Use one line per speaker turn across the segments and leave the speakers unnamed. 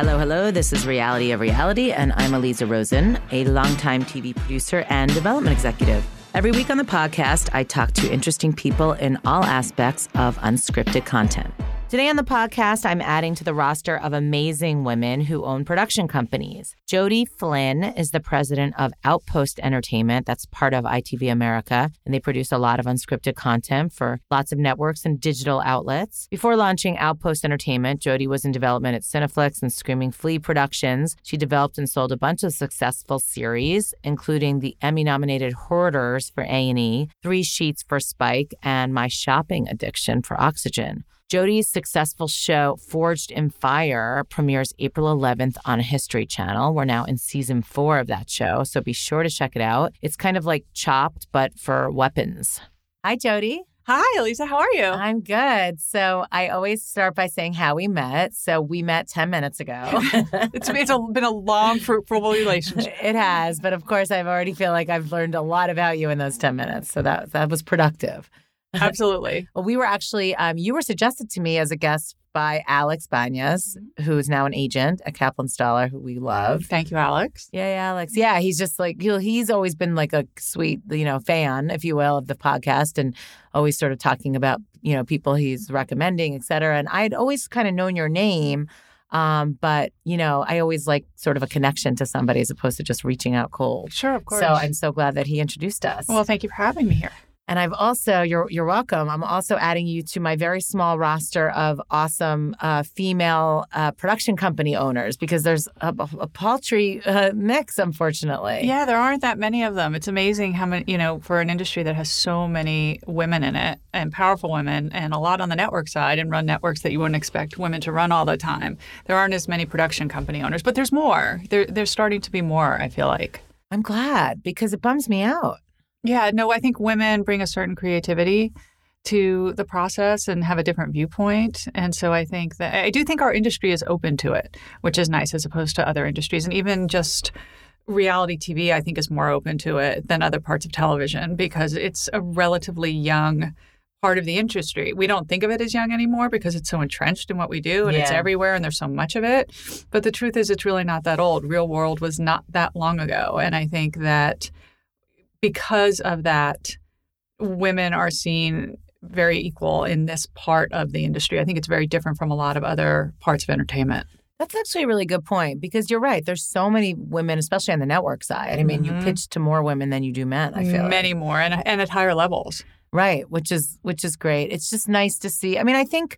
Hello, hello. This is Reality of Reality, and I'm Aliza Rosen, a longtime TV producer and development executive. Every week on the podcast, I talk to interesting people in all aspects of unscripted content. Today on the podcast, I'm adding to the roster of amazing women who own production companies. Jody Flynn is the president of Outpost Entertainment, that's part of ITV America, and they produce a lot of unscripted content for lots of networks and digital outlets. Before launching Outpost Entertainment, Jody was in development at Cineflix and Screaming Flea Productions. She developed and sold a bunch of successful series, including the Emmy-nominated Hoarders for A&E, Three Sheets for Spike, and My Shopping Addiction for Oxygen. Jody's successful show, Forged in Fire, premieres April 11th on History Channel. We're now in season four of that show, so be sure to check it out. It's kind of like chopped, but for weapons. Hi, Jody.
Hi, Aliza. How are you?
I'm good. So I always start by saying how we met. So we met 10 minutes ago.
it's it's a, been a long, fruitful relationship.
it has, but of course, I've already feel like I've learned a lot about you in those 10 minutes. So that that was productive.
Absolutely.
well, we were actually, um, you were suggested to me as a guest by Alex Banyas, mm-hmm. who is now an agent at Kaplan Stahler, who we love.
Thank you, Alex.
Yeah, yeah, Alex. Yeah, he's just like he's always been like a sweet, you know, fan, if you will, of the podcast, and always sort of talking about you know people he's recommending, et cetera. And I'd always kind of known your name. Um, but you know, I always like sort of a connection to somebody as opposed to just reaching out cold.
Sure, of course.
So I'm so glad that he introduced us.
Well, thank you for having me here.
And I've also, you're, you're welcome. I'm also adding you to my very small roster of awesome uh, female uh, production company owners because there's a, a paltry uh, mix, unfortunately.
Yeah, there aren't that many of them. It's amazing how many, you know, for an industry that has so many women in it and powerful women and a lot on the network side and run networks that you wouldn't expect women to run all the time. There aren't as many production company owners, but there's more. There, there's starting to be more, I feel like.
I'm glad because it bums me out.
Yeah, no, I think women bring a certain creativity to the process and have a different viewpoint. And so I think that I do think our industry is open to it, which is nice as opposed to other industries. And even just reality TV, I think, is more open to it than other parts of television because it's a relatively young part of the industry. We don't think of it as young anymore because it's so entrenched in what we do and yeah. it's everywhere and there's so much of it. But the truth is, it's really not that old. Real World was not that long ago. And I think that because of that, women are seen very equal in this part of the industry. I think it's very different from a lot of other parts of entertainment.
That's actually a really good point because you're right. There's so many women, especially on the network side. I mean, mm-hmm. you pitch to more women than you do men. I feel
many
like.
more, and and at higher levels.
Right, which is which is great. It's just nice to see. I mean, I think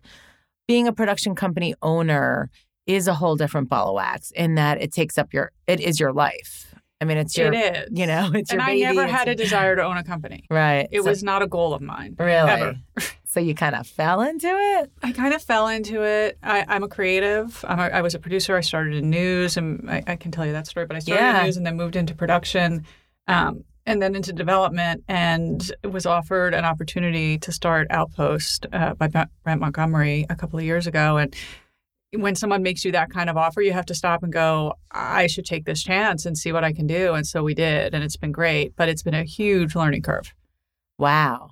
being a production company owner is a whole different ball of wax in that it takes up your it is your life. I mean, it's your,
it is.
you know, it's
and
your
baby. I never had a desire to own a company.
Right.
It so, was not a goal of mine.
Really?
Ever.
so you kind of fell into it?
I kind of fell into it. I, am a creative. I'm a, I was a producer. I started in news, and I, I, can tell you that story, but I started yeah. in news and then moved into production. Um, and then into development and was offered an opportunity to start Outpost uh, by Brent Montgomery a couple of years ago. And when someone makes you that kind of offer, you have to stop and go, I should take this chance and see what I can do. And so we did, and it's been great, but it's been a huge learning curve.
Wow.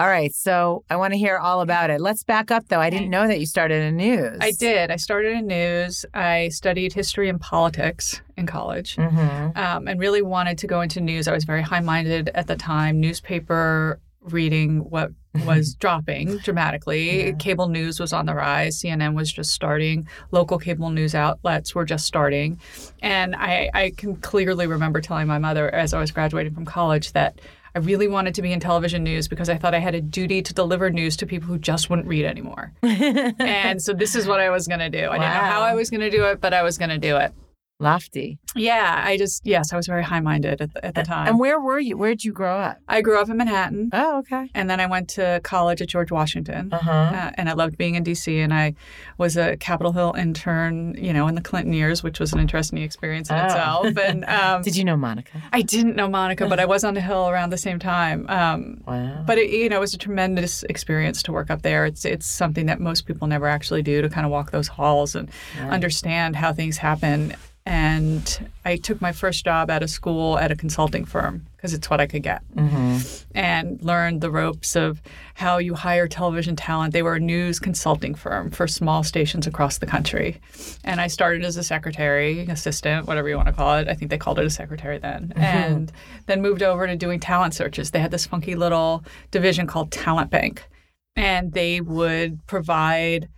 All right. So I want to hear all about it. Let's back up, though. I didn't know that you started in news.
I did. I started in news. I studied history and politics in college mm-hmm. um, and really wanted to go into news. I was very high minded at the time. Newspaper reading what was dropping dramatically. Yeah. Cable news was on the rise. CNN was just starting. Local cable news outlets were just starting. And I, I can clearly remember telling my mother as I was graduating from college that I really wanted to be in television news because I thought I had a duty to deliver news to people who just wouldn't read anymore. and so this is what I was going to do. I wow. didn't know how I was going to do it, but I was going to do it
lofty.
Yeah, I just yes, I was very high minded at, the, at the time.
And where were you? Where did you grow up?
I grew up in Manhattan.
Oh, okay.
And then I went to college at George Washington. Uh-huh. Uh, and I loved being in D.C. And I was a Capitol Hill intern, you know, in the Clinton years, which was an interesting experience in oh. itself. And um,
did you know Monica?
I didn't know Monica, but I was on the Hill around the same time. Um, wow. But it, you know, it was a tremendous experience to work up there. It's it's something that most people never actually do to kind of walk those halls and understand how things happen and I took my first job out of school at a consulting firm because it's what I could get,
Mm-hmm.
and learned the ropes of how you hire television talent. They were a news consulting firm for small stations across the country, and I started as a secretary, assistant, whatever you want to call it. I think they called it a secretary then, and then moved over to doing talent searches. They had this funky little division called Talent Bank, and they would provide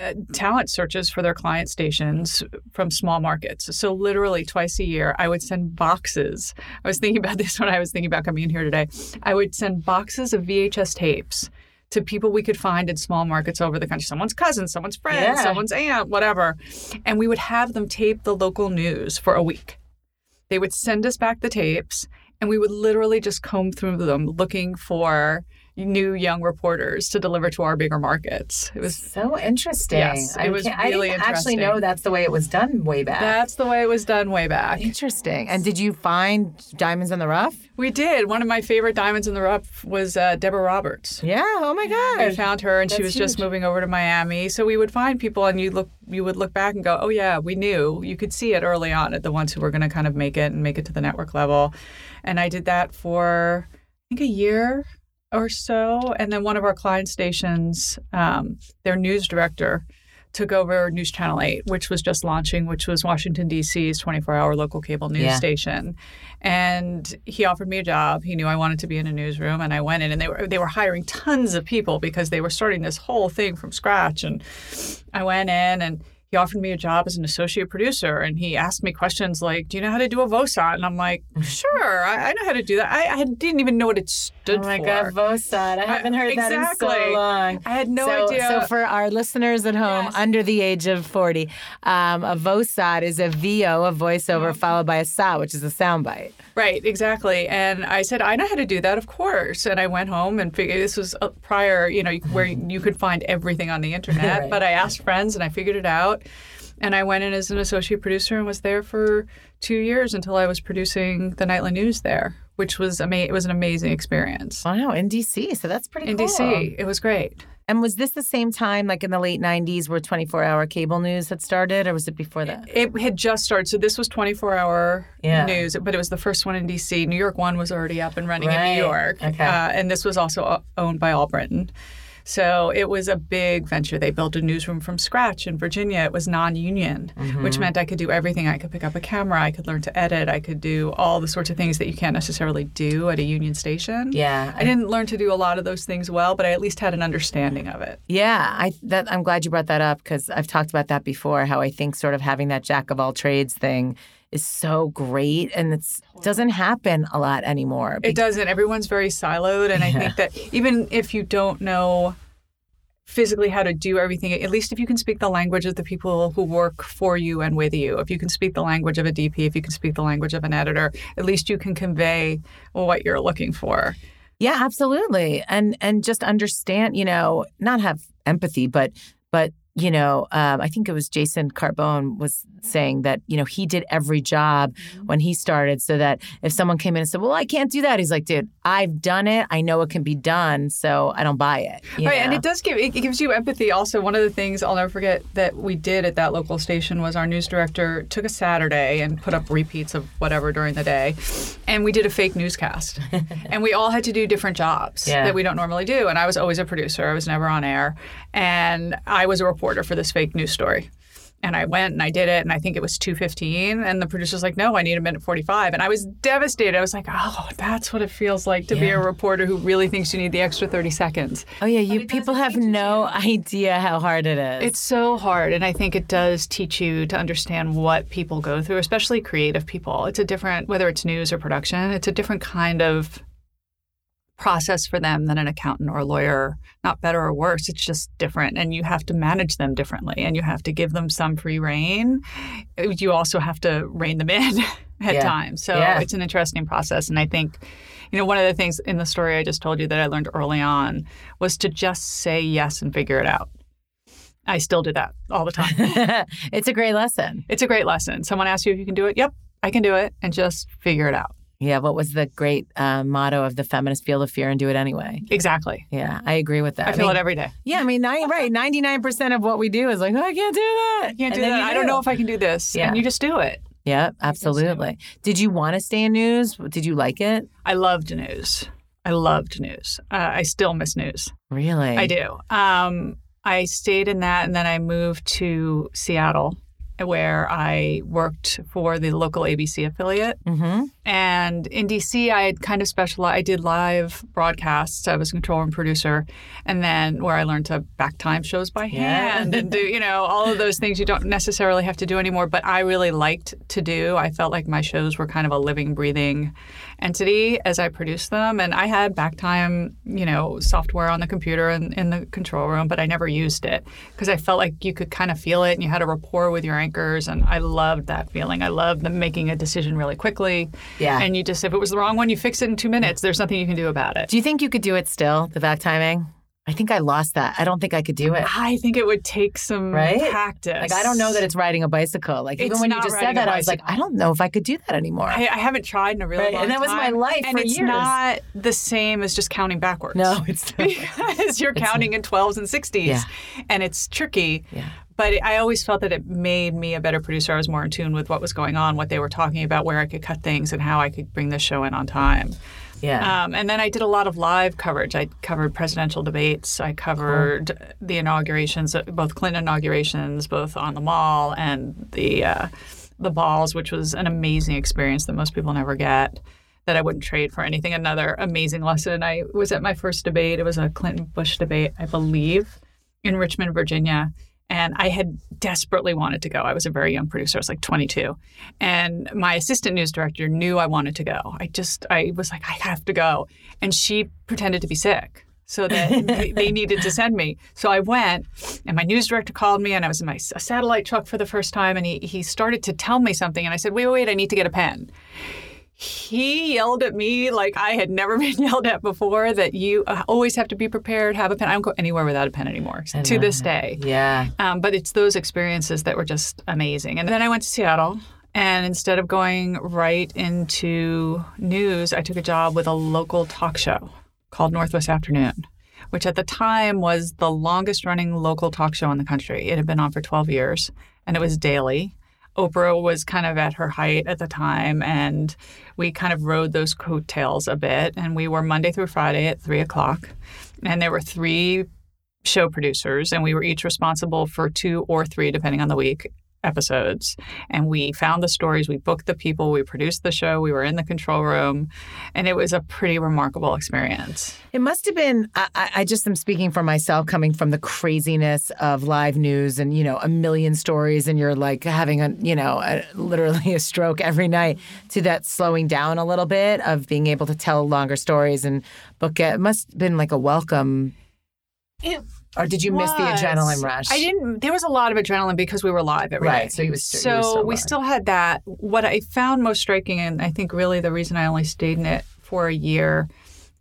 uh, talent searches for their client stations from small markets. So literally twice a year, I would send boxes. I was thinking about this when I was thinking about coming in here today. I would send boxes of VHS tapes to people we could find in small markets over the country. Someone's cousin, someone's friend,
Yeah.
someone's aunt, whatever. And we would have them tape the local news for a week. They would send us back the tapes and we would literally just comb through them looking for new young reporters to deliver to our bigger markets. It was
So interesting.
Yes, it
I
was
can't- I didn't actually know that's the way it was done way back.
That's the way it was done way back.
interesting. And did you find diamonds in the rough?
We did. One of my favorite diamonds in the rough was uh, Deborah Roberts.
Yeah. Oh my God.
I found her, and she
That's
was just moving over to Miami. So we would find people, and you look, you would look back and go, "Oh yeah, we knew." You could see it early on at the ones who were going to kind of make it and make it to the network level. And I did that for I think a year or so, and then one of our client stations, um, their news director. Took over News Channel 8, which was just launching, which was Washington, D.C.'s 24 hour local cable news
Yeah.
station. And he offered me a job. He knew I wanted to be in a newsroom, and I went in, and they were they were hiring tons of people because they were starting this whole thing from scratch. And I went in, and he offered me a job as an associate producer, and he asked me questions like, "Do you know how to do a VOSOT?" And I'm like, "Sure, I, I know how to do that." I, I didn't even know what it stood for.
Oh my
for.
god, VOSOT. I haven't heard that in so
exactly.
long.
I had no
so,
idea.
So for our listeners at home
Yes.
under the age of 40, um, a VOSOT is a VO, a voiceover, followed by a SAT, which is a soundbite.
Right, exactly. And I said, I know how to do that, of course. And I went home and figured this was uh, prior, you know, where you could find everything on the internet.
Right.
But I asked friends and I figured it out. And I went in as an associate producer and was there for two years until I was producing the nightly news there, which was ama- it was an amazing experience.
Wow, in DC. So that's pretty cool.
In
cool.
DC, it was great.
And was this the same time, like in the late 90s, where 24 hour cable news had started, or was it before that?
It had just started, so this was 24 hour
Yeah.
news, but it was the first one in DC. New York One was already up and running in New York,
Okay.
uh, and this was also owned by Allbritton. So it was a big venture. They built a newsroom from scratch in Virginia. It was non-union,
Mm-hmm.
which meant I could do everything. I could pick up a camera. I could learn to edit. I could do all the sorts of things that you can't necessarily do at a union station.
Yeah.
I didn't learn to do a lot of those things well, but I at least had an understanding of it.
Yeah, I that I'm glad you brought that up because I've talked about that before. How I think sort of having that jack of all trades thing is so great, and it doesn't happen a lot anymore.
It doesn't. Everyone's very siloed, and I think that even if you don't know physically how to do everything, at least if you can speak the language of the people who work for you and with you, if you can speak the language of a DP, if you can speak the language of an editor, at least you can convey what you're looking for.
Yeah, absolutely. And and just understand, you know, not have empathy, but but you know, um, I think it was Jason Carbone was saying that you know he did every job when he started, so that if someone came in and said, "Well, I can't do that," he's like, "Dude, I've done it. I know it can be done, so I don't buy it."
Right, and it does give it gives you empathy. Also, one of the things I'll never forget that we did at that local station was our news director took a Saturday and put up repeats of whatever during the day, and we did a fake newscast, and we all had to do different jobs
Yeah.
that we don't normally do. And I was always a producer; I was never on air, and I was a reporter for this fake news story. And I went and I did it, and I think it was two fifteen. And the producer's like, "No, I need a minute forty five. And I was devastated. I was like, "Oh, that's what it feels like to be a reporter who really thinks you need the extra thirty seconds."
Oh yeah, you people have no idea how hard it is.
It's so hard, and I think it does teach you to understand what people go through, especially creative people. It's a different, whether it's news or production, it's a different kind of process for them than an accountant or a lawyer. Not better or worse, it's just different, and you have to manage them differently, and you have to give them some free reign. You also have to rein them in at
Yeah.
times. So
Yeah.
it's an interesting process, and I think. You know, one of the things in the story I just told you that I learned early on was to just say yes and figure it out. I still do that all the time.
it's a great lesson.
it's a great lesson. Someone asks you if you can do it. Yep, I can do it, and just figure it out.
Yeah, what was the great uh, motto of the feminist field of fear and do it anyway?
Exactly.
Yeah, I agree with that.
I feel
mean,
it every day.
Yeah, I mean, nine, right, ninety nine percent of what we do is like, oh, I can't do that.
I can't do that. I don't know if I can do this.
Yeah.
And you just do it.
Yeah, absolutely. Did you want to stay in news? Did you like it?
I loved news. I loved news. Uh, I still miss news.
Really?
I do. Um, I stayed in that, and then I moved to Seattle, where I worked for the local ABC affiliate.
Mm-hmm.
And in DC, I had kind of specialized. I did live broadcasts. I was a control room producer, and then where I learned to back time shows by
Yeah.
hand and do you know all of those things you don't necessarily have to do anymore. But I really liked to do. I felt like my shows were kind of a living, breathing entity as I produced them, and I had back time, you know, software on the computer in, in the control room, but I never used it because I felt like you could kind of feel it, and you had a rapport with your anchors, and I loved that feeling. I loved them making a decision really quickly.
Yeah.
And you just, if it was the wrong one, you fix it in two minutes. There's nothing you can do about it.
Do you think you could do it still, the back timing? I think I lost that. I don't think I could do it.
I think it would take some
Right?
practice.
Like I don't know that it's riding a bicycle. Like even
It's
when you just said that, I was like, I don't know if I could do that anymore.
I, I haven't tried in a really
Right,
long time.
and that was my life
and it's
years.
not the same as just counting backwards.
no, it's not.
because you're counting in 12s and 60s
Yeah.
and it's tricky.
Yeah.
But I always felt that it made me a better producer. I was more in tune with what was going on, what they were talking about, where I could cut things, and how I could bring the show in on time.
Yeah.
Um, and then I did a lot of live coverage. I covered presidential debates. I covered the inaugurations, both Clinton inaugurations, both on the mall and the uh, the balls, which was an amazing experience that most people never get. That I wouldn't trade for anything. Another amazing lesson. I was at my first debate. It was a Clinton Bush debate, I believe, in Richmond, Virginia. And I had desperately wanted to go. I was a very young producer. I was like 22. And my assistant news director knew I wanted to go. I just, I was like, I have to go. And she pretended to be sick so that they- needed to send me. So I went, and my news director called me, and I was in my satellite truck for the first time. And he, he started to tell me something. And I said, wait, wait, wait, I need to get a pen he yelled at me like I had never been yelled at before that you uh, always have to be prepared, have a pen. I don't go anywhere without a pen anymore to this day.
yeah.
Um, but it's those experiences that were just amazing. And then I went to Seattle. And instead of going right into news, I took a job with a local talk show called Northwest Afternoon, which at the time was the longest running local talk show in the country. It had been on for 12 years and it was daily. Oprah was kind of at her height at the time, and we kind of rode those coattails a bit. And we were Monday through Friday at three o'clock, and there were three show producers, and we were each responsible for two or three, depending on the week, episodes. And we found the stories, we booked the people, we produced the show, we were in the control room, and it was a pretty remarkable experience.
It must have been. I, I I just am speaking for myself, coming from the craziness of live news and you know a million stories, and you're like having a you know a, literally a stroke every night. To that slowing down a little bit of being able to tell longer stories and book it. It must have been like a welcome.
It
Or did you miss the adrenaline rush?
I didn't. There was a lot of adrenaline because we were live every
Right,
day.
so you was-
so
still
we
live.
still had that. What I found most striking, and I think really the reason I only stayed in it for a year,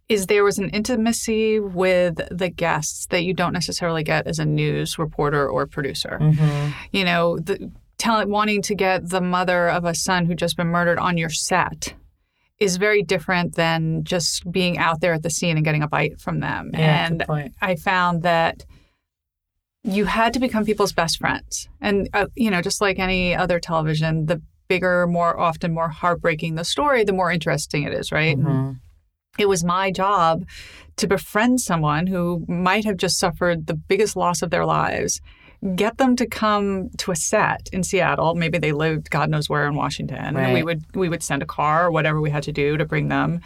is there was an intimacy with the guests that you don't necessarily get as a news reporter or producer.
Mm-hmm.
You know, the, tell, wanting to get the mother of a son who just been murdered on your set is very different than just being out there at the scene and getting a bite from them.
Yeah,
and. I found that you had to become people's best friends. And, uh, you know, just like any other television, the bigger, more often more heartbreaking the story, the more interesting it is, right?
Mm-hmm.
It was my job to befriend someone who might have just suffered the biggest loss of their lives, get them to come to a set in Seattle. Maybe they lived God knows where in Washington. And we would we would send a car or whatever we had to do to bring them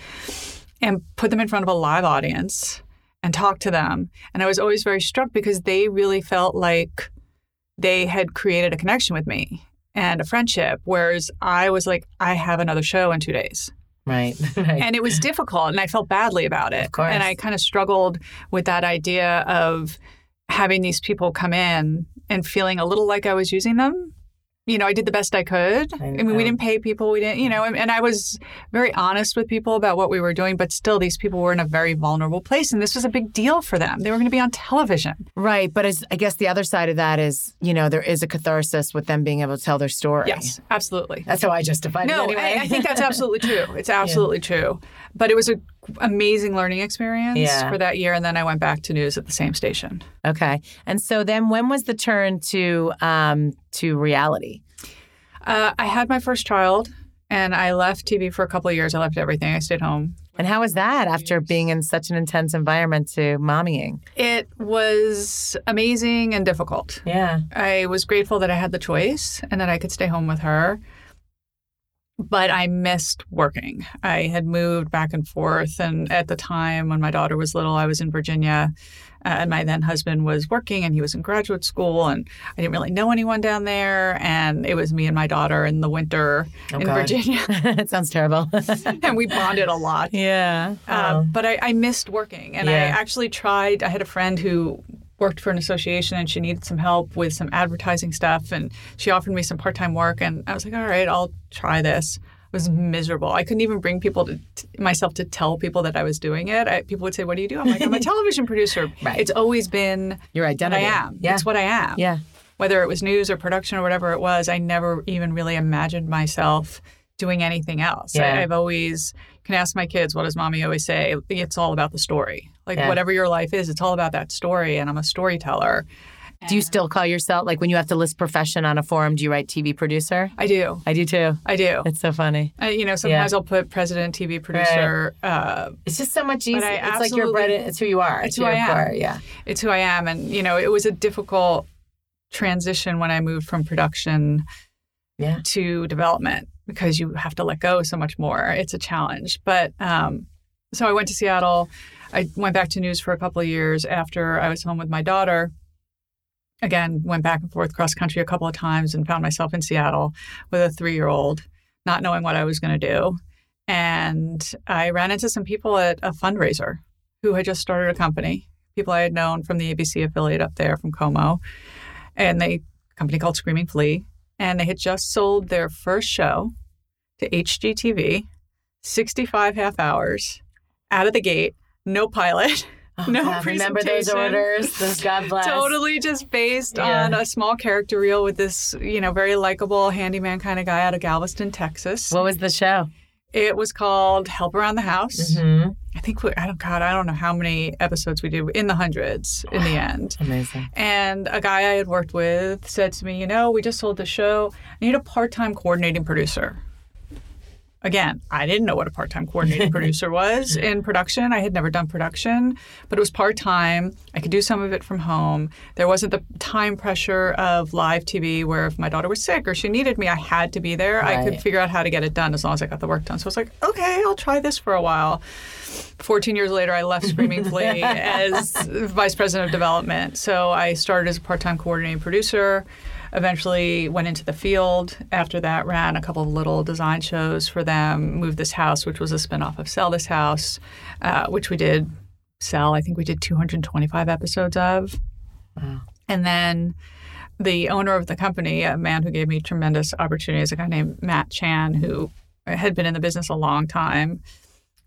and put them in front of a live audience and talk to them. And I was always very struck because they really felt like they had created a connection with me and a friendship, whereas I was like, I have another show in two days.
Right. right.
And it was difficult, and I felt badly about it.
Of course.
And I kind of struggled with that idea of having these people come in and feeling a little like I was using them. You know, I did the best I could.
I
I, mean, we didn't pay people. We didn't, you know, and, and I was very honest with people about what we were doing, but still, these people were in a very vulnerable place, and this was a big deal for them. They were going to be on television.
Right, but as, I guess the other side of that is, you know, there is a catharsis with them being able to tell their story.
Yes, absolutely.
That's how I justify
No,
it anyway.
I, I think that's absolutely true. It's absolutely true. But it was an amazing learning experience
Yeah.
for that year, and then I went back to news at the same station.
okay. And so then when was the turn to um to reality?
Uh, I had my first child and I left TV for a couple of years. I left everything. I stayed home.
And how was that after being in such an intense environment to mommying?
It was amazing and difficult.
Yeah.
I was grateful that I had the choice and that I could stay home with her. But I missed working. I had moved back and forth. And at the time when my daughter was little, I was in Virginia. Uh, and my then husband was working and he was in graduate school. And I didn't really know anyone down there. And it was me and my daughter in the winter
Oh,
in
God.
Virginia.
it sounds terrible.
and we bonded a lot.
yeah.
Uh,
Oh.
but I, I missed working, and I actually tried. I had a friend who worked for an association, and she needed some help with some advertising stuff, and she offered me some part-time work, and I was like, "All right, I'll try this." It was miserable. I couldn't even bring people to t- myself to tell people that I was doing it. I, people would say, "What do you do?" I'm like, "I'm a television producer."
Right.
It's always been
Your
what I
identity.
am.
Yeah.
It's what I am
yeah.
whether it was news or production or whatever it was, I never even really imagined myself doing anything else.
Yeah.
I, I've always can ask my kids, what does mommy always say? It's all about the story. Like
Yeah.
whatever your life is, it's all about that story. And I'm a storyteller.
Do you still call yourself like when you have to list profession on a forum? Do you write TV producer?
I do.
I do too.
I do.
It's so funny.
Uh, you know, sometimes I'll put president, TV producer. Uh,
It's just so much easier. It's like you're bred.
absolutely-
It's who you are.
It's
to
who I am.
core, Yeah.
it's who I am. And, you know, it was a difficult transition when I moved from production
Yeah.
to development because you have to let go so much more. It's a challenge. But um, so I went to Seattle. I went back to news for a couple of years after I was home with my daughter. Again, went back and forth cross country a couple of times and found myself in Seattle with a three year old, not knowing what I was going to do. And I ran into some people at a fundraiser who had just started a company, people I had known from the ABC affiliate up there from KOMO. And they, company called Screaming Flea, and they had just sold their first show to HGTV, 65 half hours out of the gate, no pilot,
Oh,
No
God, remember those orders? Those God bless.
totally just based
Yeah.
on a small character reel with this, you know, very likable handyman kind of guy out of Galveston, Texas.
What was the show?
it was called Help Around the House.
Mm-hmm.
I think we, I don't God, I don't know how many episodes we did in the hundreds in the end.
Amazing.
And a guy I had worked with said to me, You know, we just sold the show. I need a part time coordinating producer. Again, I didn't know what a part time coordinating producer was in production. I had never done production, but it was part time. I could do some of it from home. There wasn't the time pressure of live TV where if my daughter was sick or she needed me, I had to be there. I could figure out how to get it done as long as I got the work done. So I was like, okay, I'll try this for a while. 14 years later, I left Screaming Flea as vice president of development. So I started as a part time coordinating producer, eventually went into the field. After that, ran a couple of little design shows for them, Moved This House, which was a spinoff of Sell This House, uh, which we did sell. I think we did 225 episodes of.
Wow.
And then the owner of the company, a man who gave me tremendous opportunities, a guy named Matt Chan, who had been in the business a long time,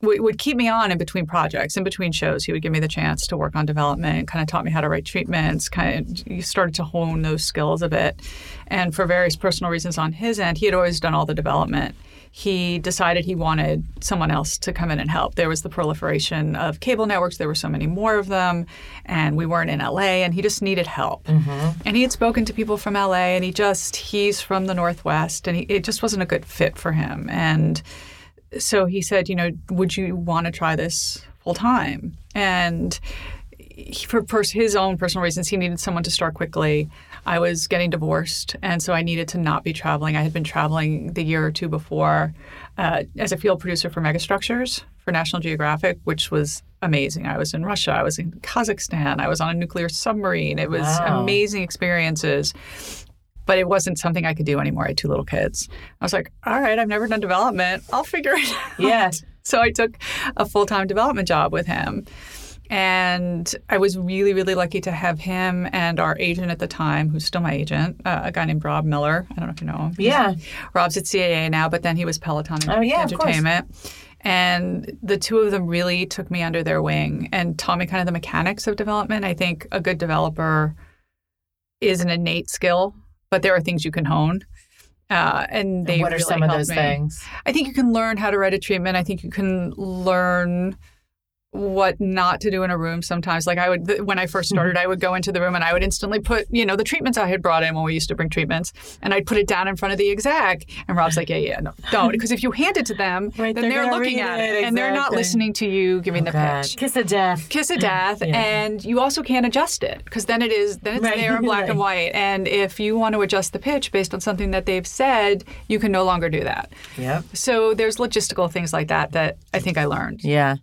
would, would keep me on in between projects, in between shows. He would give me the chance to work on development, kind of taught me how to write treatments, kind of you started to hone those skills a bit. And for various personal reasons on his end, he had always done all the development. He decided he wanted someone else to come in and help. There was the proliferation of cable networks. There were so many more of them, and we weren't in LA, and he just needed help. Mm-hmm. And he had spoken to people from LA, and he just, he's from the Northwest, and he, it just wasn't a good fit for him. And so he said, you know, would you want to try this full time? And he- for pers- his own personal reasons, he needed someone to start quickly. I was getting divorced, and so I needed to not be traveling. I had been traveling the year or two before uh, as a field producer for Megastructures for National Geographic, which was amazing. I was in Russia, I was in Kazakhstan, I was on a nuclear submarine. It was
Wow.
amazing experiences but it wasn't something I could do anymore. I had two little kids. I was like, all right, I've never done development. I'll figure it out.
Yeah.
So I took a full time development job with him. And I was really, really lucky to have him and our agent at the time, who's still my agent, uh, a guy named Rob Miller. I don't know if you know him.
Yeah.
Rob's at CAA now, but then he was Peloton
Oh, yeah.
Entertainment. And the two of them really took me under their wing and taught me kind of the mechanics of development. I think a good developer is an innate skill, but there are things you can hone. Uh, and they
And what are
really
some of those
me.
things?
I think you can learn how to write a treatment. I think you can learn what not to do in a room sometimes. Like I would, th- when I first
Mm-hmm.
started, I would go into the room and I would instantly put, you know, the treatments I had brought in when we used to bring treatments, and I'd put it down in front of the exec. And Rob's like, yeah, yeah, no, don't, because if you hand it to them,
Right,
then
they're
they're, looking at it,
it,
and they're not listening to you giving the
God.
pitch.
Kiss of death.
Kiss of death,
Yeah.
and you also can't adjust it because then it is then it's
Right,
there in black and white. And if you want to adjust the pitch based on something that they've said, you can no longer do that.
Yep.
So there's logistical things like that that I think I learned.
Yeah.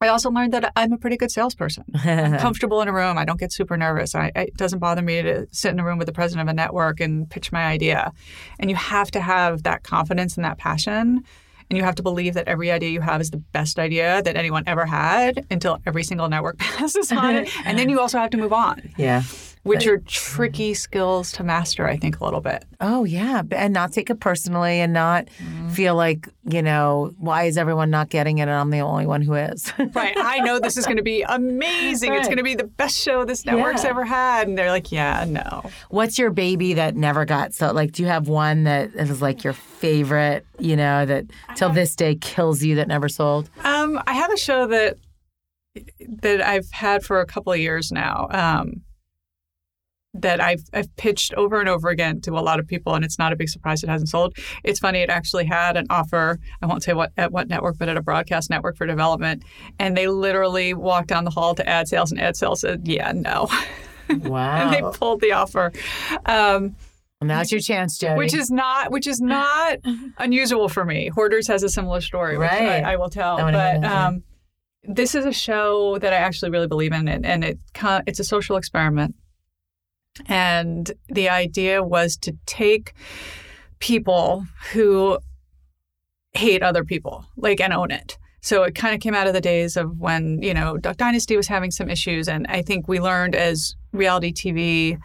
I also learned that I'm a pretty good salesperson. I'm comfortable in a room. I don't get super nervous. I, it doesn't bother me to sit in a room with the president of a network and pitch my idea. And you have to have that confidence and that passion. And you have to believe that every idea you have is the best idea that anyone ever had until every single network passes on it. And then you also have to move on,
Yeah.
Which are tricky skills to master, I think, a little bit.
Oh yeah, and not take it personally, and not
Mm-hmm.
feel like you know why is everyone not getting it, and I'm the only one who is.
Right. I know this is going to be amazing. It's going to be the best show this network's
Yeah.
ever had. And they're like, yeah, no.
What's your baby that never got so like? Do you have one that is like your favorite? You know that till this day kills you that never sold.
Um, I have a show that that I've had for a couple of years now. Um, that I've I've pitched over and over again to a lot of people, and it's not a big surprise it hasn't sold. It's funny; it actually had an offer. I won't say what at what network, but at a broadcast network for development, and they literally walked down the hall to ad sales, and ad sales said, "Yeah, no,"
Wow.
and they pulled the offer. Um,
Now's your chance, Jody.
which is not which is not unusual for me. Hoarders has a similar story, which
Right.
I, I will tell.
I wanna hear
But um, this is a show that I actually really believe in, and, and it it's a social experiment. And the idea was to take people who hate other people, like, and own it. So it kind of came out of the days of when, you know, Duck Dynasty was having some issues. And I think we learned as reality TV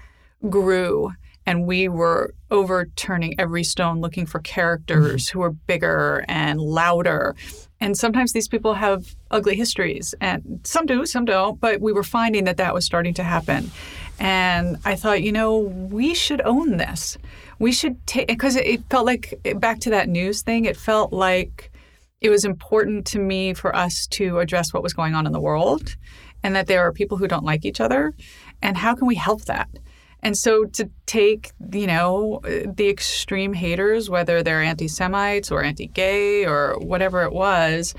grew and we were overturning every stone looking for characters mm-hmm. who were bigger and louder. And sometimes these people have ugly histories, and some do, some don't. But we were finding that that was starting to happen. And I thought, you know, we should own this. We should take, because it felt like, back to that news thing, it felt like it was important to me for us to address what was going on in the world and that there are people who don't like each other. And how can we help that? And so to take, you know, the extreme haters, whether they're anti Semites or anti gay or whatever it was,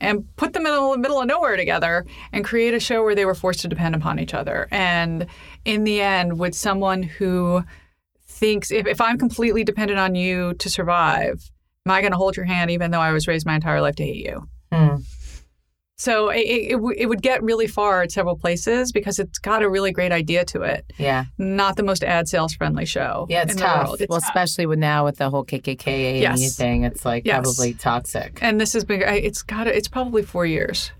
and put them in the middle of nowhere together and create a show where they were forced to depend upon each other. And in the end, would someone who thinks, if, if I'm completely dependent on you to survive, am I going to hold your hand even though I was raised my entire life to hate you?
Hmm.
So it, it, it, w- it would get really far at several places because it's got a really great idea to it.
Yeah.
Not the most ad sales friendly show.
Yeah, it's tough.
world. It's
well,
tough.
especially with now with the whole KKK
Yes.
thing, it's like
Yes.
probably toxic.
and this has been. It's got. It's probably four years.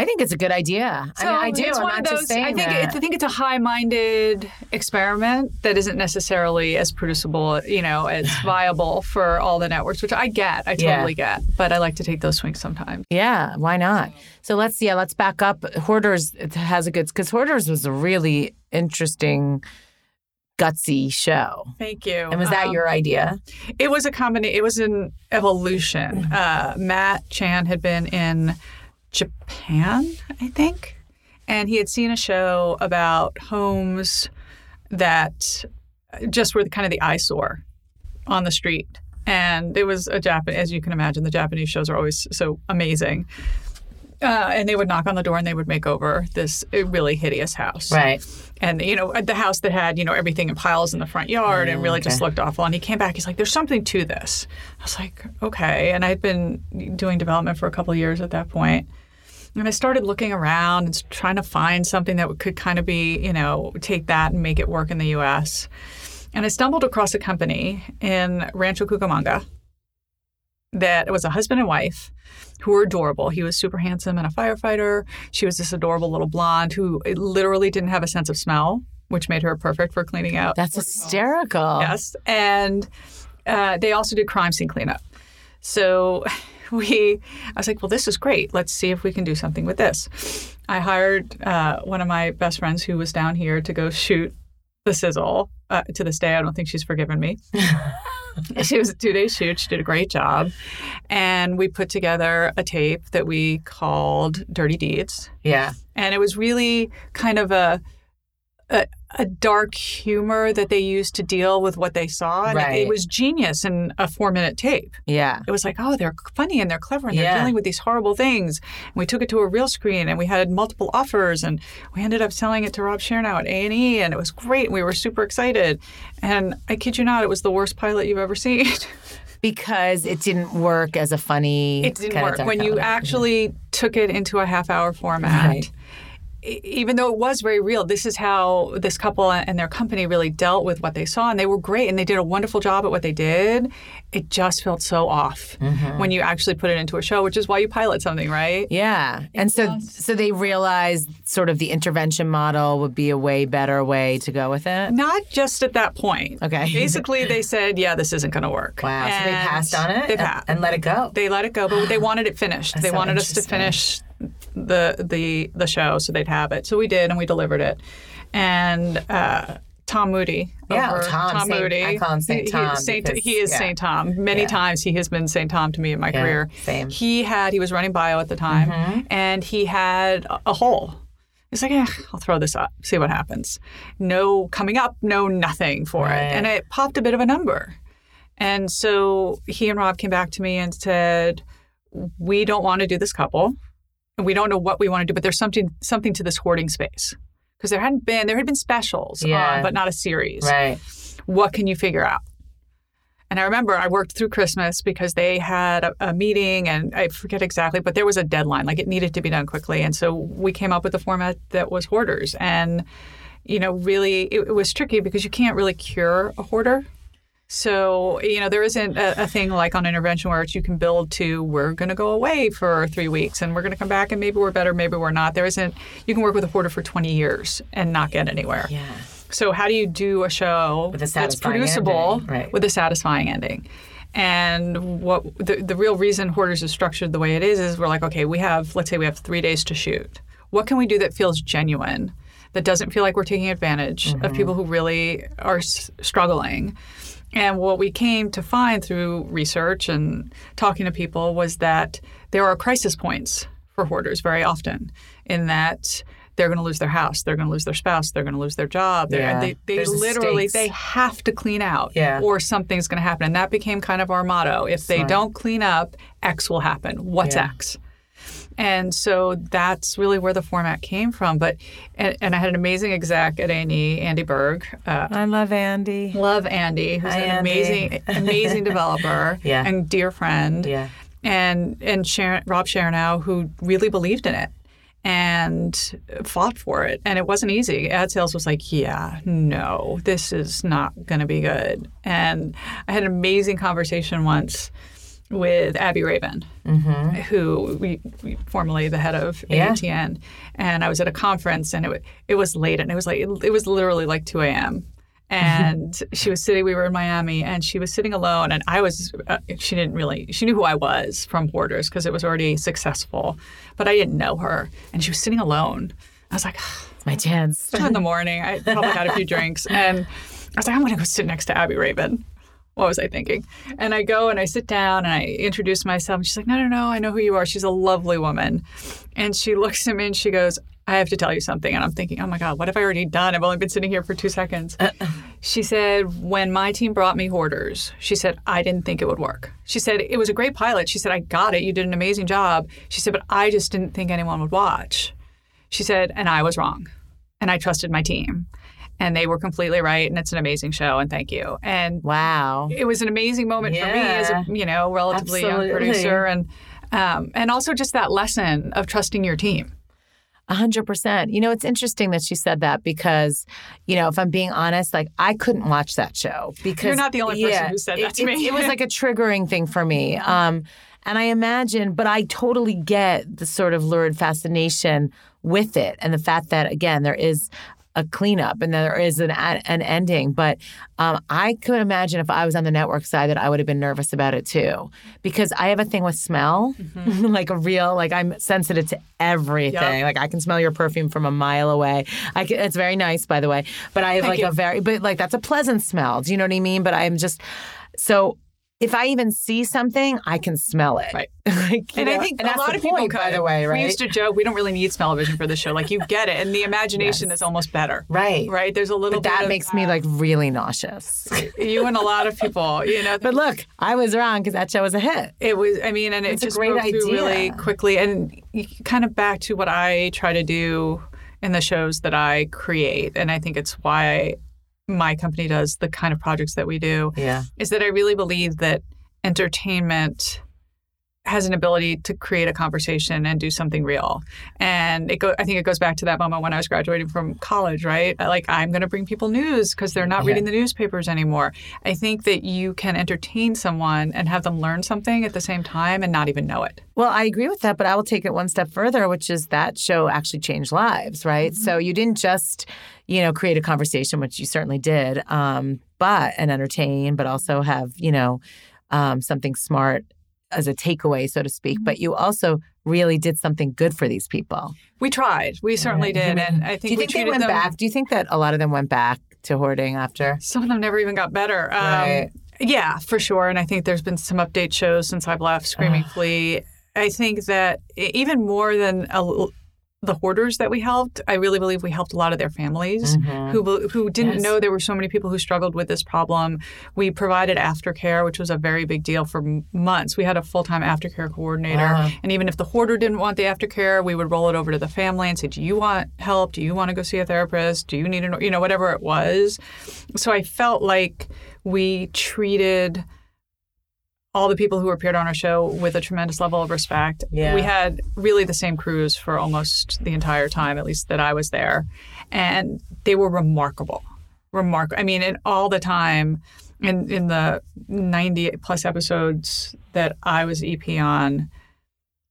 I think it's a good idea. I mean, I do.
It's
I'm
one
not
of those. I think.
that.
It's, I think it's a high-minded experiment that isn't necessarily as producible, you know, as viable for all the networks, which I get. I
Yeah.
totally get. But I like to take those swings sometimes.
Yeah, why not? So let's yeah, let's back up. Hoarders it has a good because Hoarders was a really interesting, gutsy show.
Thank you.
And was that
Um,
your idea?
It was a combination. It was an evolution. Uh, Matt Chan had been in Japan, I think, and he had seen a show about homes that just were kind of the eyesore on the street. And it was a Japan, as you can imagine, the Japanese shows are always so amazing. Uh, and they would knock on the door and they would make over this really hideous house.
Right.
and you know the house that had you know everything in piles in the front yard and really just looked awful. And he came back he's like there's something to this. I was like okay. And i'd been doing development for a couple of years at that point and i started looking around and trying to find something that could kind of be you know take that and make it work in the us and i stumbled across a company in rancho cucamonga that was a husband and wife who were adorable. He was super handsome and a firefighter. She was this adorable little blonde who literally didn't have a sense of smell, which made her perfect for cleaning out.
That's hysterical.
Yes. And uh, they also did crime scene cleanup. So we, I was like, well, this is great. Let's see if we can do something with this. I hired uh, one of my best friends who was down here to go shoot the sizzle uh, to this day, I don't think she's forgiven me. she was a two day shoot. She did a great job. And we put together a tape that we called Dirty Deeds.
Yeah.
And it was really kind of a, a, a dark humor that they used to deal with what they saw. And
Right.
it, it was genius in a four minute tape.
Yeah.
It was like, oh, they're funny and they're clever and they're dealing with these horrible things. And we took it to a real screen and we had multiple offers and we ended up selling it to Rob Sharenow at A and it was great. We were super excited. And I kid you not, it was the worst pilot you've ever seen.
Because it didn't work as a funny.
it didn't work when you actually took it into a half hour format.
Right.
Even though it was very real, this is how this couple and their company really dealt with what they saw, and they were great, and they did a wonderful job at what they did. It just felt so off
Mm-hmm.
when you actually put it into a show, which is why you pilot something, right?
Yeah. And so so they realized sort of the intervention model would be a way better way to go with it.
Not just at that point.
Okay.
Basically, they said, "Yeah, this isn't going to work."
Wow. so they
And
passed on it
They passed.
and let it go.
they let it go, but they wanted it finished. they
so
wanted us to finish the the the show so they'd have it. So we did, and we delivered it. And uh, Tom Moody,
Yeah,
over-
Tom, Saint-
Moody,
I call him Saint
he,
Tom
Saint,
because-
he is
yeah.
Saint Tom. Many
Yeah.
times he has been Saint Tom to me in my
Yeah,
career.
same. Mm-hmm.
He had he was running bio at the time, and he had a, a hole. He's like, eh, I'll throw this up, see what happens. No coming up, no nothing for
Right.
it, and it popped a bit of a number. And so he and Rob came back to me and said, "We don't want to do this couple, and we don't know what we want to do, but there's something something to this hoarding space because there hadn't been there had been specials,
Yeah.
on, but not a series.
Right.
What can you figure out?" And I remember I worked through Christmas because they had a, a meeting, and I forget exactly, but there was a deadline, like it needed to be done quickly, and so we came up with a format that was hoarders, and you know, really, it, it was tricky because you can't really cure a hoarder. So, you know, there isn't a, a thing like on intervention where it's you can build to we're going to go away for three weeks and we're going to come back and maybe we're better, maybe we're not. There isn't, you can work with a hoarder for 20 years and not get anywhere.
Yeah.
So, how do you do a show
With a
that's producible
right.
with a satisfying ending? And what the, the real reason Hoarders is structured the way it is is we're like, okay, we have, let's say we have three days to shoot. What can we do that feels genuine, that doesn't feel like we're taking advantage
Mm-hmm.
of people who really are s- struggling? And what we came to find through research and talking to people was that there are crisis points for hoarders very often, in that they're going to lose their house, they're going to lose their spouse, they're going to lose their job.
Yeah.
They, they
There's the
literally
stakes.
they have to clean out,
Yeah.
or something's going to happen. And that became kind of our motto: if they
Smart.
don't clean up, X will happen. What's
Yeah.
X? And so that's really where the format came from. But and, and I had an amazing exec at A&E, Andy Berg. Uh,
I love Andy.
love Andy, who's
Hi,
an
Andy.
amazing, amazing developer
Yeah.
and dear friend.
Yeah.
And and Sharon, Rob Sharenow, who really believed in it and fought for it. And it wasn't easy. Ad sales was like, yeah, no, this is not going to be good. And I had an amazing conversation once with Abbe Raven, who we, we formerly the head of
Yeah.
A&E, and I was at a conference and it it was late and it was like it was literally like two a.m. And she was sitting. We were in Miami, and she was sitting alone. And I was. Uh, she didn't really. She knew who I was from Hoarders because it was already successful, but I didn't know her. And she was sitting alone. I was like,
My chance.
two in the morning. I probably had a few drinks, and I was like, I'm going to go sit next to Abbe Raven. What was I thinking? And I go and I sit down and I introduce myself. And she's like, No, no, no, I know who you are. She's a lovely woman. And she looks at me and she goes, I have to tell you something. And I'm thinking, Oh my God, what have I already done? I've only been sitting here for two seconds. Uh-uh. She said, When my team brought me Hoarders, she said, I didn't think it would work. She said, It was a great pilot. She said, I got it. You did an amazing job. She said, But I just didn't think anyone would watch. She said, And I was wrong. And I trusted my team. And they were completely right. And it's an amazing show. And thank you. And
Wow.
it was an amazing moment for me as a you know relatively young producer and um, and also just that lesson of trusting your team.
A hundred percent. You know, it's interesting that she said that because, you know, if I'm being honest, like I couldn't watch that show because
You're not the only person
yeah,
who said that
it,
to me.
It was like a triggering thing for me. Um, and I imagine, but I totally get the sort of lurid fascination with it, and the fact that again there is a cleanup and there is an an ending. But um, I could imagine if I was on the network side that I would have been nervous about it too, because I have a thing with smell, mm-hmm. like a real like I'm sensitive to everything. Yep. Like I can smell your perfume from a mile away. I can, it's very nice, by the way, but I have Thank like you. a very but like that's a pleasant smell. Do you know what I mean? But I'm just so if I even see something, I can smell it.
Right. like, and know, I think a lot of people, point, by the way, right? We used to joke we don't really need smell-o-vision for the show. Like you get it, and the imagination yes. is almost better.
Right.
Right. There's a little.
But that makes
that.
me like really nauseous.
you and a lot of people, you know.
But look, I was wrong because that show was a hit.
It was. I mean, and it's it just a great idea. really quickly, and kind of back to what I try to do in the shows that I create, and I think it's why my company does the kind of projects that we do
yeah.
is that I really believe that entertainment has an ability to create a conversation and do something real. And it go I think it goes back to that moment when I was graduating from college, right? Like I'm going to bring people news because they're not yeah. reading the newspapers anymore. I think that you can entertain someone and have them learn something at the same time and not even know it.
Well, I agree with that, but I will take it one step further, which is that show actually changed lives, right? Mm-hmm. So you didn't just you know, create a conversation, which you certainly did, um, but and entertain, but also have, you know, um, something smart as a takeaway, so to speak. Mm-hmm. But you also really did something good for these people.
We tried. We certainly did, and I think.
Do you think
they
went
them...
back? Do you think that a lot of them went back to hoarding after?
Some of them never even got better. Um, right. Yeah, for sure. And I think there's been some update shows since I've left Screaming Flea. I think that even more than a, the hoarders that we helped, I really believe we helped a lot of their families mm-hmm. who who didn't yes. know there were so many people who struggled with this problem. We provided aftercare, which was a very big deal for months. We had a full time aftercare coordinator, wow. and even if the hoarder didn't want the aftercare, we would roll it over to the family and say, "Do you want help? Do you want to go see a therapist? Do you need a you know whatever it was?" So I felt like we treated all the people who appeared on our show with a tremendous level of respect.
Yeah.
We had really the same crews for almost the entire time, at least that I was there. And they were remarkable. Remarkable. I mean, in all the time, in, in the 90 plus episodes that I was EP on,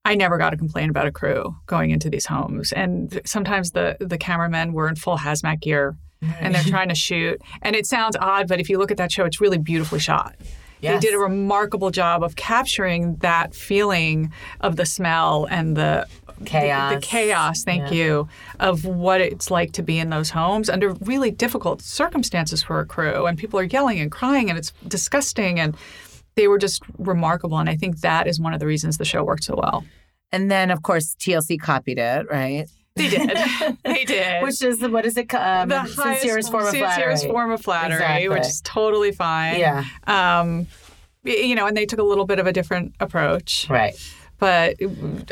I never got a complaint about a crew going into these homes. And sometimes the, the cameramen were in full hazmat gear and they're trying to shoot. And it sounds odd, but if you look at that show, it's really beautifully shot. Yes. They did a remarkable job of capturing that feeling of the smell and the
chaos.
The, the chaos, thank yeah. you, of what it's like to be in those homes under really difficult circumstances for a crew. And people are yelling and crying, and it's disgusting. And they were just remarkable. And I think that is one of the reasons the show worked so well.
And then, of course, TLC copied it, right?
They did. they did.
Which is what is it? Um,
the
sincerest form of
flattery.
Sincerest
form of flattery, exactly. which is totally fine.
Yeah. Um,
you know, and they took a little bit of a different approach.
Right.
But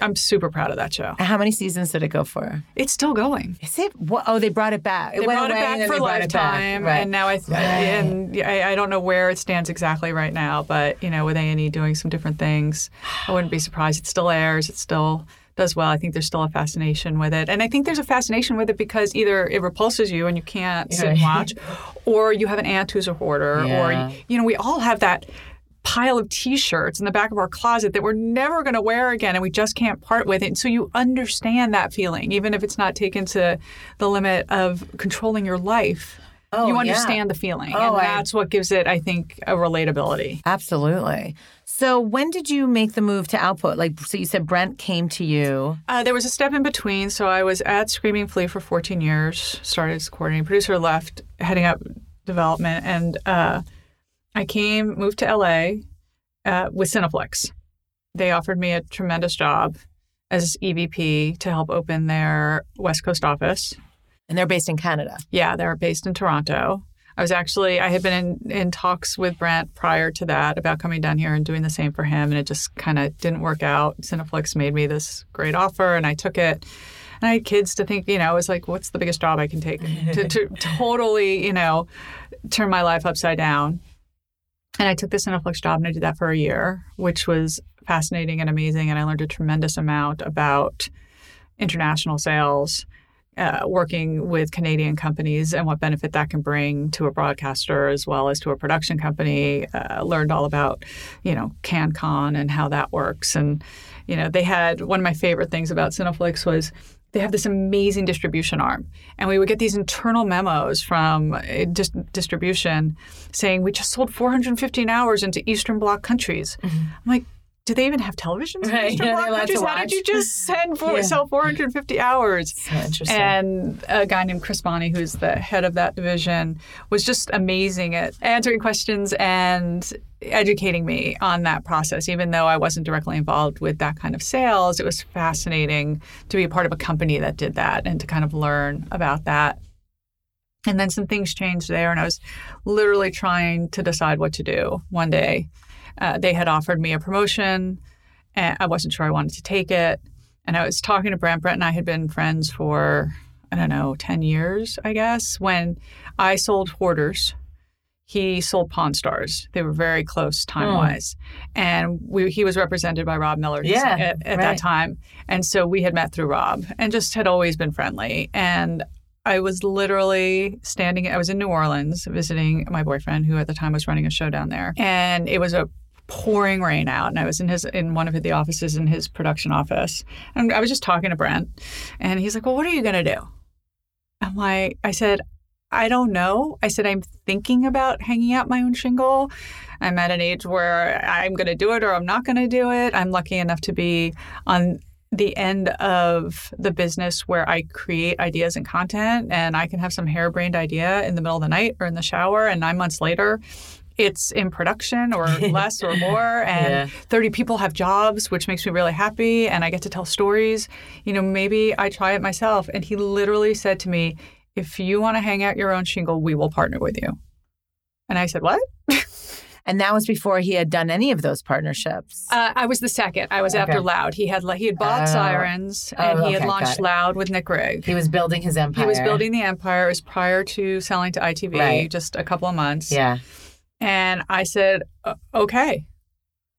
I'm super proud of that show.
How many seasons did it go for?
It's still going.
Is it? What? Oh, they brought it back.
It they brought it back for lifetime, right. and now I th- right. and I, I, don't know where it stands exactly right now, but you know, with A and E doing some different things, I wouldn't be surprised. It still airs. It still does well. I think there's still a fascination with it. And I think there's a fascination with it because either it repulses you and you can't sit and watch, or you have an aunt who's a hoarder, yeah. or, you know, we all have that pile of t-shirts in the back of our closet that we're never going to wear again and we just can't part with it. And so you understand that feeling even if it's not taken to the limit of controlling your life. Oh, you understand
yeah.
the feeling. Oh, and that's I, what gives it, I think, a relatability.
Absolutely. So when did you make the move to Outpost? Like, so you said Brent came to you.
Uh, there was a step in between. So I was at Screaming Flea for 14 years, started as coordinating producer, left, heading up development. And uh, I came, moved to LA uh, with Cineflix. They offered me a tremendous job as EVP to help open their West Coast office.
And they're based in Canada.
Yeah, they're based in Toronto. I was actually I had been in, in talks with Brent prior to that about coming down here and doing the same for him, and it just kind of didn't work out. Cineflix made me this great offer, and I took it. And I had kids to think, you know, I was like, what's the biggest job I can take to, to totally, you know, turn my life upside down. And I took the Cineflix job and I did that for a year, which was fascinating and amazing. And I learned a tremendous amount about international sales uh, working with Canadian companies and what benefit that can bring to a broadcaster as well as to a production company. Uh, learned all about, you know, CanCon and how that works. And, you know, they had one of my favorite things about Cineflix was they have this amazing distribution arm. And we would get these internal memos from uh, dis- distribution saying, we just sold 415 hours into Eastern Bloc countries. I'm like, do they even have televisions in
Right.
Eastern Bloc
allowed to
countries? How did you just send for,
Yeah.
sell 450 hours?
So interesting.
And a guy named Chris Bonney, who's the head of that division, was just amazing at answering questions and educating me on that process. Even though I wasn't directly involved with that kind of sales, it was fascinating to be a part of a company that did that and to kind of learn about that. And then some things changed there, and I was literally trying to decide what to do one day. Uh, they had offered me a promotion, and I wasn't sure I wanted to take it. And I was talking to Brent. Brent and I had been friends for, I don't know, 10 years, I guess. When I sold Hoarders, he sold Pawn Stars. They were very close time wise. And we, he was represented by Rob Miller
Yeah,
at, at
right.
that time. And so we had met through Rob and just had always been friendly. And I was literally standing, I was in New Orleans visiting my boyfriend, who at the time was running a show down there. And it was a pouring rain out and I was in his in one of the offices in his production office. And I was just talking to Brent and he's like, Well, what are you gonna do? I'm like, I said, I don't know. I said, I'm thinking about hanging out my own shingle. I'm at an age where I'm going to do it or I'm not going to do it. I'm lucky enough to be on the end of the business where I create ideas and content and I can have some harebrained idea in the middle of the night or in the shower and 9 months later it's in production or less or more and
Yeah.
30 people have jobs which makes me really happy and I get to tell stories. You know, maybe I try it myself and he literally said to me, "If you want to hang out your own shingle, we will partner with you." And I said, "What?"
and that was before he had done any of those partnerships.
Uh, I was the second. I was after Loud. He had he had bought
Oh.
Sirens
Oh,
and he had
okay,
launched. Loud with Nick Rigg.
he was building his empire.
He was building the empire. It was prior to selling to ITV,
Right.
just a couple of months.
Yeah.
And I said, okay.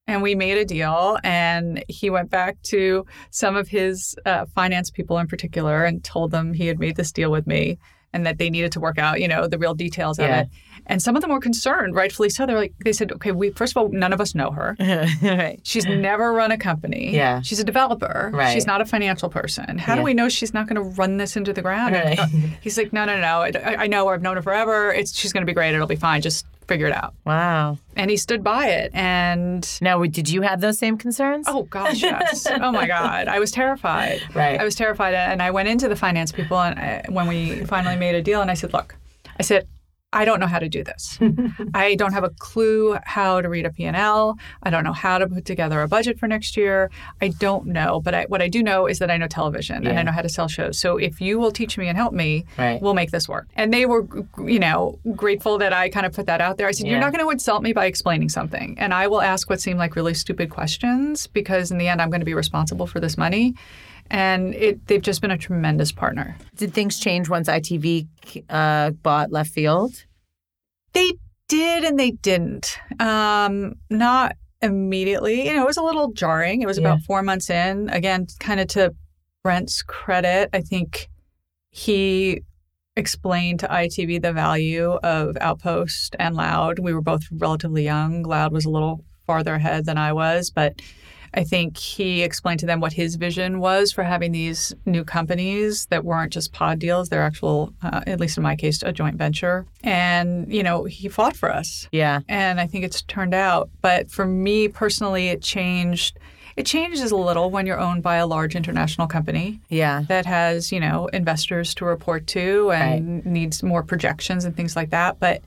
And we made a deal. And he went back to some of his uh, finance people in particular and told them he had made this deal with me and that they needed to work out, you know, the real details
Yeah.
of it. And some of them were concerned, rightfully so. They're like, they said, okay, we first of all, none of us know her.
right.
She's never run a company.
Yeah.
She's a developer.
Right.
She's not a financial person. How
Yeah.
do we know she's not going to run this into the ground?
Right.
He's like, no, no, no. I, I know her. I've known her forever. It's she's going to be great. It'll be fine. Just figure it out.
Wow.
And he stood by it. And
Now, did you have those same concerns?
oh gosh, yes. oh my God, I was terrified.
Right.
I was terrified, and I went into the finance people, and I, when we finally made a deal, and I said, look, I said. I don't know how to do this. I don't have a clue how to read a P&L. I don't know how to put together a budget for next year. I don't know, but I, what I do know is that I know television and I know how to sell shows. So if you will teach me and help me,
Right.
we'll make this work. And they were, you know, grateful that I kind of put that out there. I said,
Yeah.
you're not going to insult me by explaining something. And I will ask what seem like really stupid questions because in the end, I'm going to be responsible for this money. And it, they've just been a tremendous partner.
Did things change once ITV uh, bought Left Field?
They did and they didn't. Um, not immediately. You know, it was a little jarring. It was about four months in. Again, kind of to Brent's credit, I think he explained to ITV the value of Outpost and Loud. We were both relatively young. Loud was a little farther ahead than I was, but I think he explained to them what his vision was for having these new companies that weren't just pod deals. They're actual, uh, at least in my case, a joint venture. And, you know, he fought for us.
Yeah.
And I think it's turned out. But for me personally, it changed. It changes a little when you're owned by a large international company
Yeah.
that has, you know, investors to report to and needs more projections and things like that. But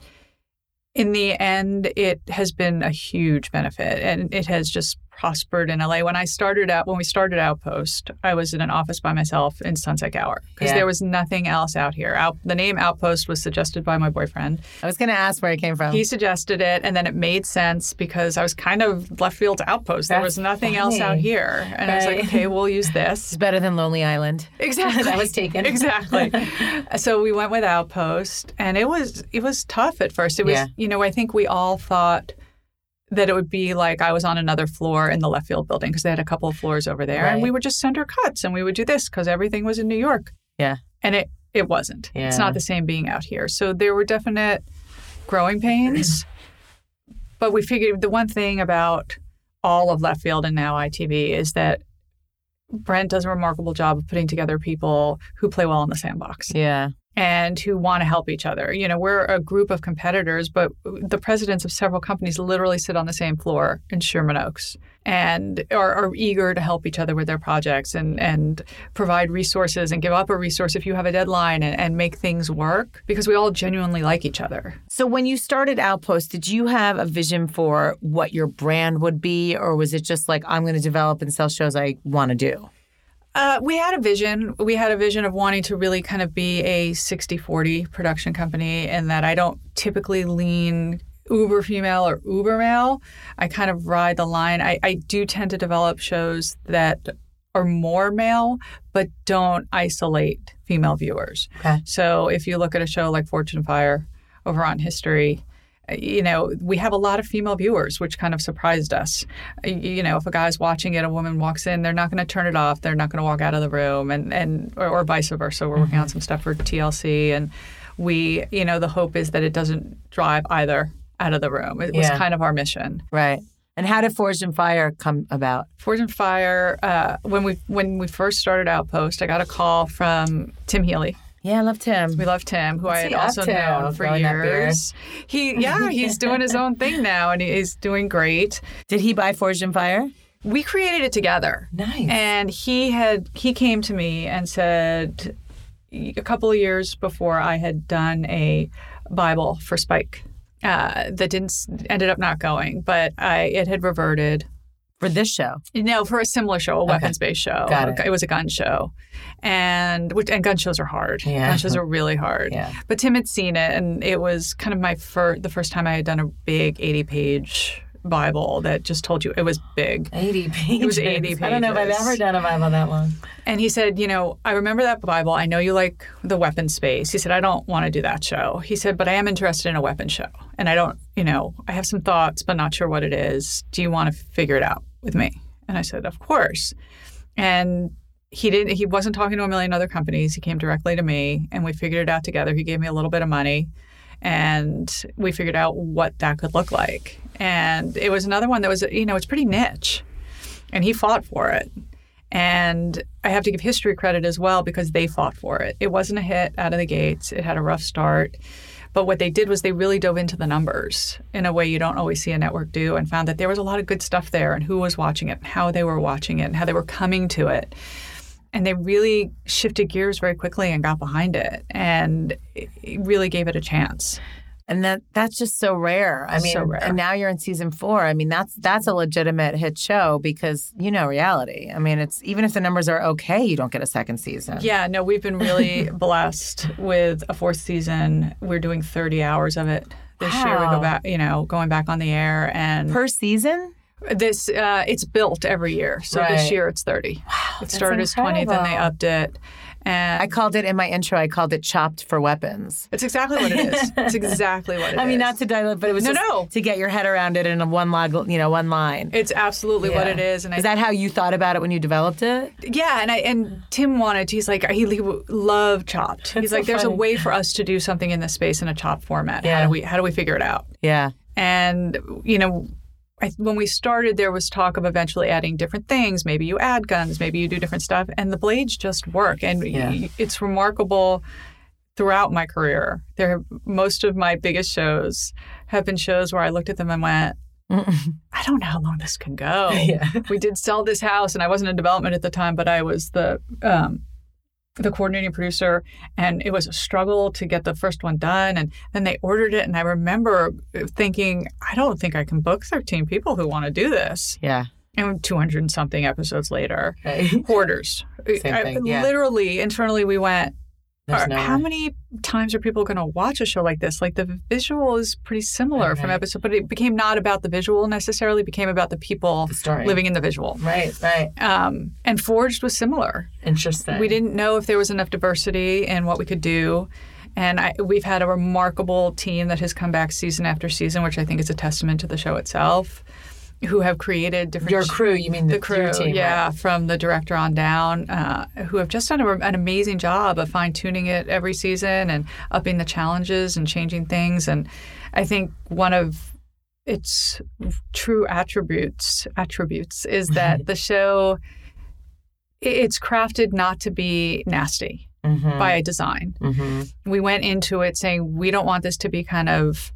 in the end, it has been a huge benefit and it has just prospered in LA. When I started out, when we started Outpost, I was in an office by myself in Sunset Gower because
Yeah.
there was nothing else out here. Out, the name Outpost was suggested by my boyfriend.
I was going to ask where it came from.
He suggested it, and then it made sense because I was kind of left field to Outpost. There was
That's
nothing else out here, and I was like, okay, we'll use this.
it's better than Lonely Island.
Exactly.
That was taken.
exactly. so we went with Outpost, and it was it was tough at first. It was
Yeah.
you know I think we all thought that it would be like I was on another floor in the left field building because they had a couple of floors over there, and we would just send her cuts, and we would do this because everything was in New York.
Yeah.
and it it wasn't. It's not the same being out here. So there were definite growing pains, but we figured the one thing about all of left field and now ITV is that Brent does a remarkable job of putting together people who play well in the sandbox
Yeah.
And who want to help each other. You know, we're a group of competitors, but the presidents of several companies literally sit on the same floor in Sherman Oaks and are, are eager to help each other with their projects and, and provide resources and give up a resource if you have a deadline and, and make things work because we all genuinely like each other.
So when you started Outpost, did you have a vision for what your brand would be, or was it just like I'm going to develop and sell shows I want to do?
Uh, we had a vision. We had a vision of wanting to really kind of be a 60 40 production company, and that I don't typically lean uber female or uber male. I kind of ride the line. I, I do tend to develop shows that are more male, but don't isolate female viewers.
Okay.
So if you look at a show like Forged in Fire over on History, you know, we have a lot of female viewers, which kind of surprised us. You know, if a guy's watching it, a woman walks in, they're not going to turn it off. They're not going to walk out of the room, and and or, or vice versa. We're working on some stuff for TLC, and we, you know, the hope is that it doesn't drive either out of the room. It was kind of our mission.
Right. And how did Forged in Fire come about?
Forged in Fire. Uh, when we when we first started Outpost, I got a call from Tim Healy.
Yeah, I loved Tim.
We loved Tim, who I had also
to?
known for
Growing
years. He, yeah, he's doing his own thing now, and he's doing great.
Did he buy Forged in Fire?
We created it together,
Nice.
and he had he came to me and said a couple of years before I had done a Bible for Spike uh, that didn't ended up not going, but I it had reverted.
For this show.
No, for a similar show, a weapons based show.
Got it.
It was a gun show, and which and gun shows are hard.
Yeah.
Gun shows are really hard.
Yeah.
But Tim had seen it, and it was kind of my first, the first time I had done a big eighty page Bible that just told you it was big.
80 pages.
was 80 pages.
I don't know if I've ever done a Bible that long.
And he said, you know, I remember that Bible. I know you like the weapon space. He said, I don't want to do that show. He said, but I am interested in a weapon show, and I don't, you know, I have some thoughts, but not sure what it is. Do you want to figure it out with me? And I said, of course. And he didn't. He wasn't talking to a million other companies. He came directly to me, and we figured it out together. He gave me a little bit of money, and we figured out what that could look like. And it was another one that was, you know, it's pretty niche, and he fought for it. And I have to give history credit as well because they fought for it. It wasn't a hit out of the gates. It had a rough start. But what they did was they really dove into the numbers in a way you don't always see a network do and found that there was a lot of good stuff there and who was watching it and how they were watching it and how they were coming to it. And they really shifted gears very quickly and got behind it and it really gave it a chance.
And that that's just so rare. I mean,
So rare.
and now you're in season four. I mean, that's that's a legitimate hit show because you know reality. I mean, it's even if the numbers are okay, you don't get a second season.
Yeah, no, we've been really blessed with a fourth season. We're doing 30 hours of it this year. We
Wow.
go back, you know, going back on the air and
Per season?
this uh, it's built every year. So
Right.
this year it's 30. Wow.
it
started as 20, then they upped it. And
I called it in my intro. I called it chopped for weapons.
it's exactly what it is. It's exactly what it is.
I mean, not to dilate, but it was
No,
just
no.
to get your head around it in a one log, you know, one line.
It's absolutely what it is. And I
Is that how you thought about it when you developed it?
Yeah, and I and Tim wanted. To, He's like he, he loved chopped. He's like, there's
funny.
a way for us to do something in this space in a chopped format. How
Yeah.
do we how do we figure it out?
Yeah.
And you know, I, when we started, there was talk of eventually adding different things. Maybe you add guns, maybe you do different stuff, and the blades just work. And
Yeah.
it's remarkable. Throughout my career, there most of my biggest shows have been shows where I looked at them and went, I don't know how long this can go.
Yeah.
we did sell this house, and I wasn't in development at the time, but I was the um, the coordinating producer, and it was a struggle to get the first one done. And then they ordered it, and I remember thinking, I don't think I can book 13 people who want to do this.
Yeah.
And 200 and something episodes later,
Right.
hoarders.
Same
I-
yeah.
Literally, internally, we went.
There's
"Are-
no
how
way.
many times are people going to watch a show like this? Like the visual is pretty similar from episode, but it became not about the visual necessarily. Became about the people
The
living in the visual.
Right. Right.
Um, and Forged was similar.
Interesting.
We didn't know if there was enough diversity in what we could do. And I, we've had a remarkable team that has come back season after season, which I think is a testament to the show itself, who have created different
Your crew, you mean the,
the crew,
team,
yeah,
right?
from the director on down, uh, who have just done a, an amazing job of fine tuning it every season and upping the challenges and changing things. And I think one of its true attributes attributes is that the show it's crafted not to be nasty
Mhm.
by design.
Mhm.
We went into it saying we don't want this to be kind of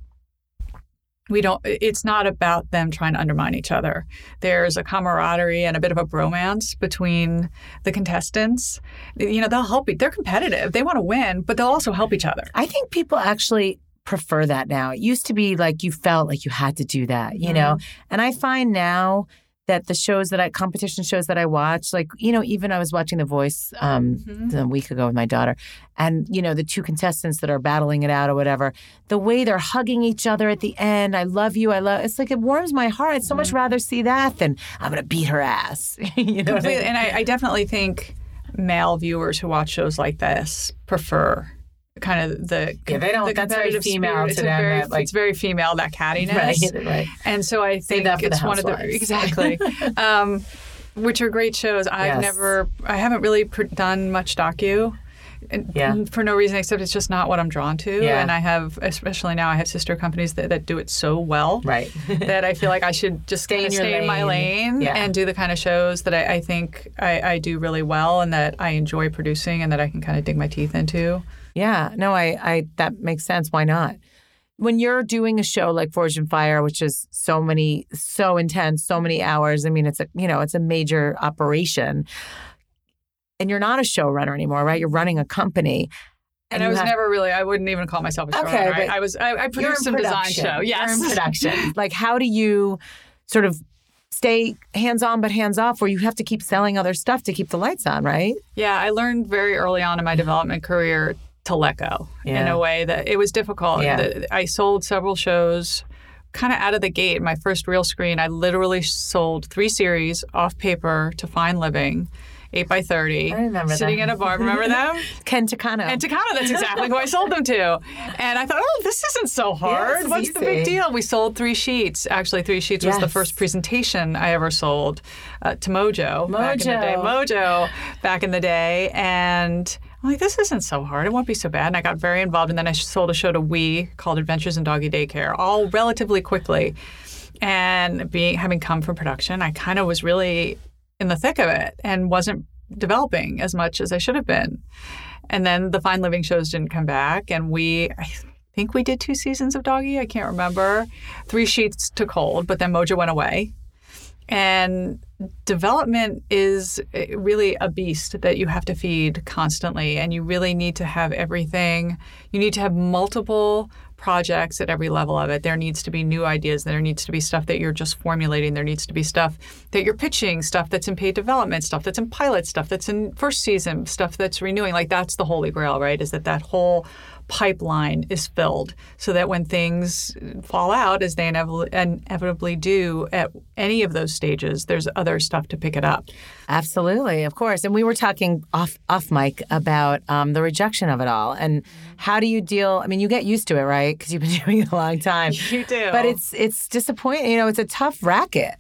we don't it's not about them trying to undermine each other. There's a camaraderie and a bit of a bromance between the contestants. You know they'll help they're competitive. They want to win but they'll also help each other.
I think people actually prefer that now. It used to be like you felt like you had to do that, you know? Mm-hmm. And I find now that the shows that I competition shows that I watch, like, you know, even I was watching The Voice um
Mhm.
a week ago with my daughter, and you know, the two contestants that are battling it out or whatever, the way they're hugging each other at the end, I love you, I love it's like it warms my heart. I'd so much rather see that than I'm gonna beat her ass. you know I mean?
and I, I definitely think male viewers who watch shows like this prefer kind of the
Yeah, they don't-
the
that's very female
spirit.
to
it's
them,
very,
that, like-
it's very female that cattiness
Right, right.
And so I think
that
it's one of the exactly, um, which are great shows. I've
Yes.
never, I haven't really pr- done much docu.
Yeah.
For no reason except it's just not what I'm drawn to.
Yeah.
And I have, especially now, I have sister companies that, that do it so well
Right.
that I feel like I should just
Stay in
stay in my
lane.
lane
Yeah.
and do the kind of shows that I, I think I, I do really well and that I enjoy producing and that I can kind of dig my teeth into.
Yeah, no, I, I that makes sense. Why not? When you're doing a show like Forged in Fire, which is so many, so intense, so many hours. I mean, it's a you know, it's a major operation, and you're not a showrunner anymore, right? You're running a company,
And,
you
I was
have-
never really, I wouldn't even call myself a showrunner.
Okay,
I,
but
I was, I, I produced some design show. Yes.
You're in production. like, how do you sort of stay hands on but hands off, where you have to keep selling other stuff to keep the lights on, right?
Yeah, I learned very early on in my development career to let go in a way that it was difficult.
Yeah.
I sold several shows kind of out of the gate. My first real screen, I literally sold three series off paper to Fine Living, 8 by 30
I remember
Sitting
them.
in a bar. Remember them?
Ken Takano.
And Takano, that's exactly who I sold them to. And I thought, oh, this isn't so hard. What's the big deal? We sold three sheets. Actually, three sheets was the first presentation I ever sold uh, to Mojo, back in the day.
Mojo.
Mojo back in the day. And I'm like, this isn't so hard. It won't be so bad. And I got very involved. And then I sold a show to We called Adventures in Doggy Daycare, all relatively quickly. And being having come from production, I kind of was really in the thick of it and wasn't developing as much as I should have been. And then the Fine Living shows didn't come back, and we, I think we did two seasons of Doggy. I can't remember. Three sheets took hold, but then Mojo went away. And development is eh, really a beast that you have to feed constantly, and you really need to have everything. You need to have multiple projects at every level of it. There needs to be new ideas. There needs to be stuff that you're just formulating. There needs to be stuff that you're pitching, stuff that's in paid development, stuff that's in pilot, stuff that's in first season, stuff that's renewing. Like that's the holy grail, right? Is that that whole pipeline is filled so that when things fall out, as they inevitably, inevitably do at any of those stages, there's other stuff to pick it up.
Absolutely, of course. And we were talking off off mic about um, the rejection of it all, and how do you deal? I mean, you get used to it, right? Because you've been doing it a long time.
You do.
But it's it's disappointing. You know, it's a tough racket.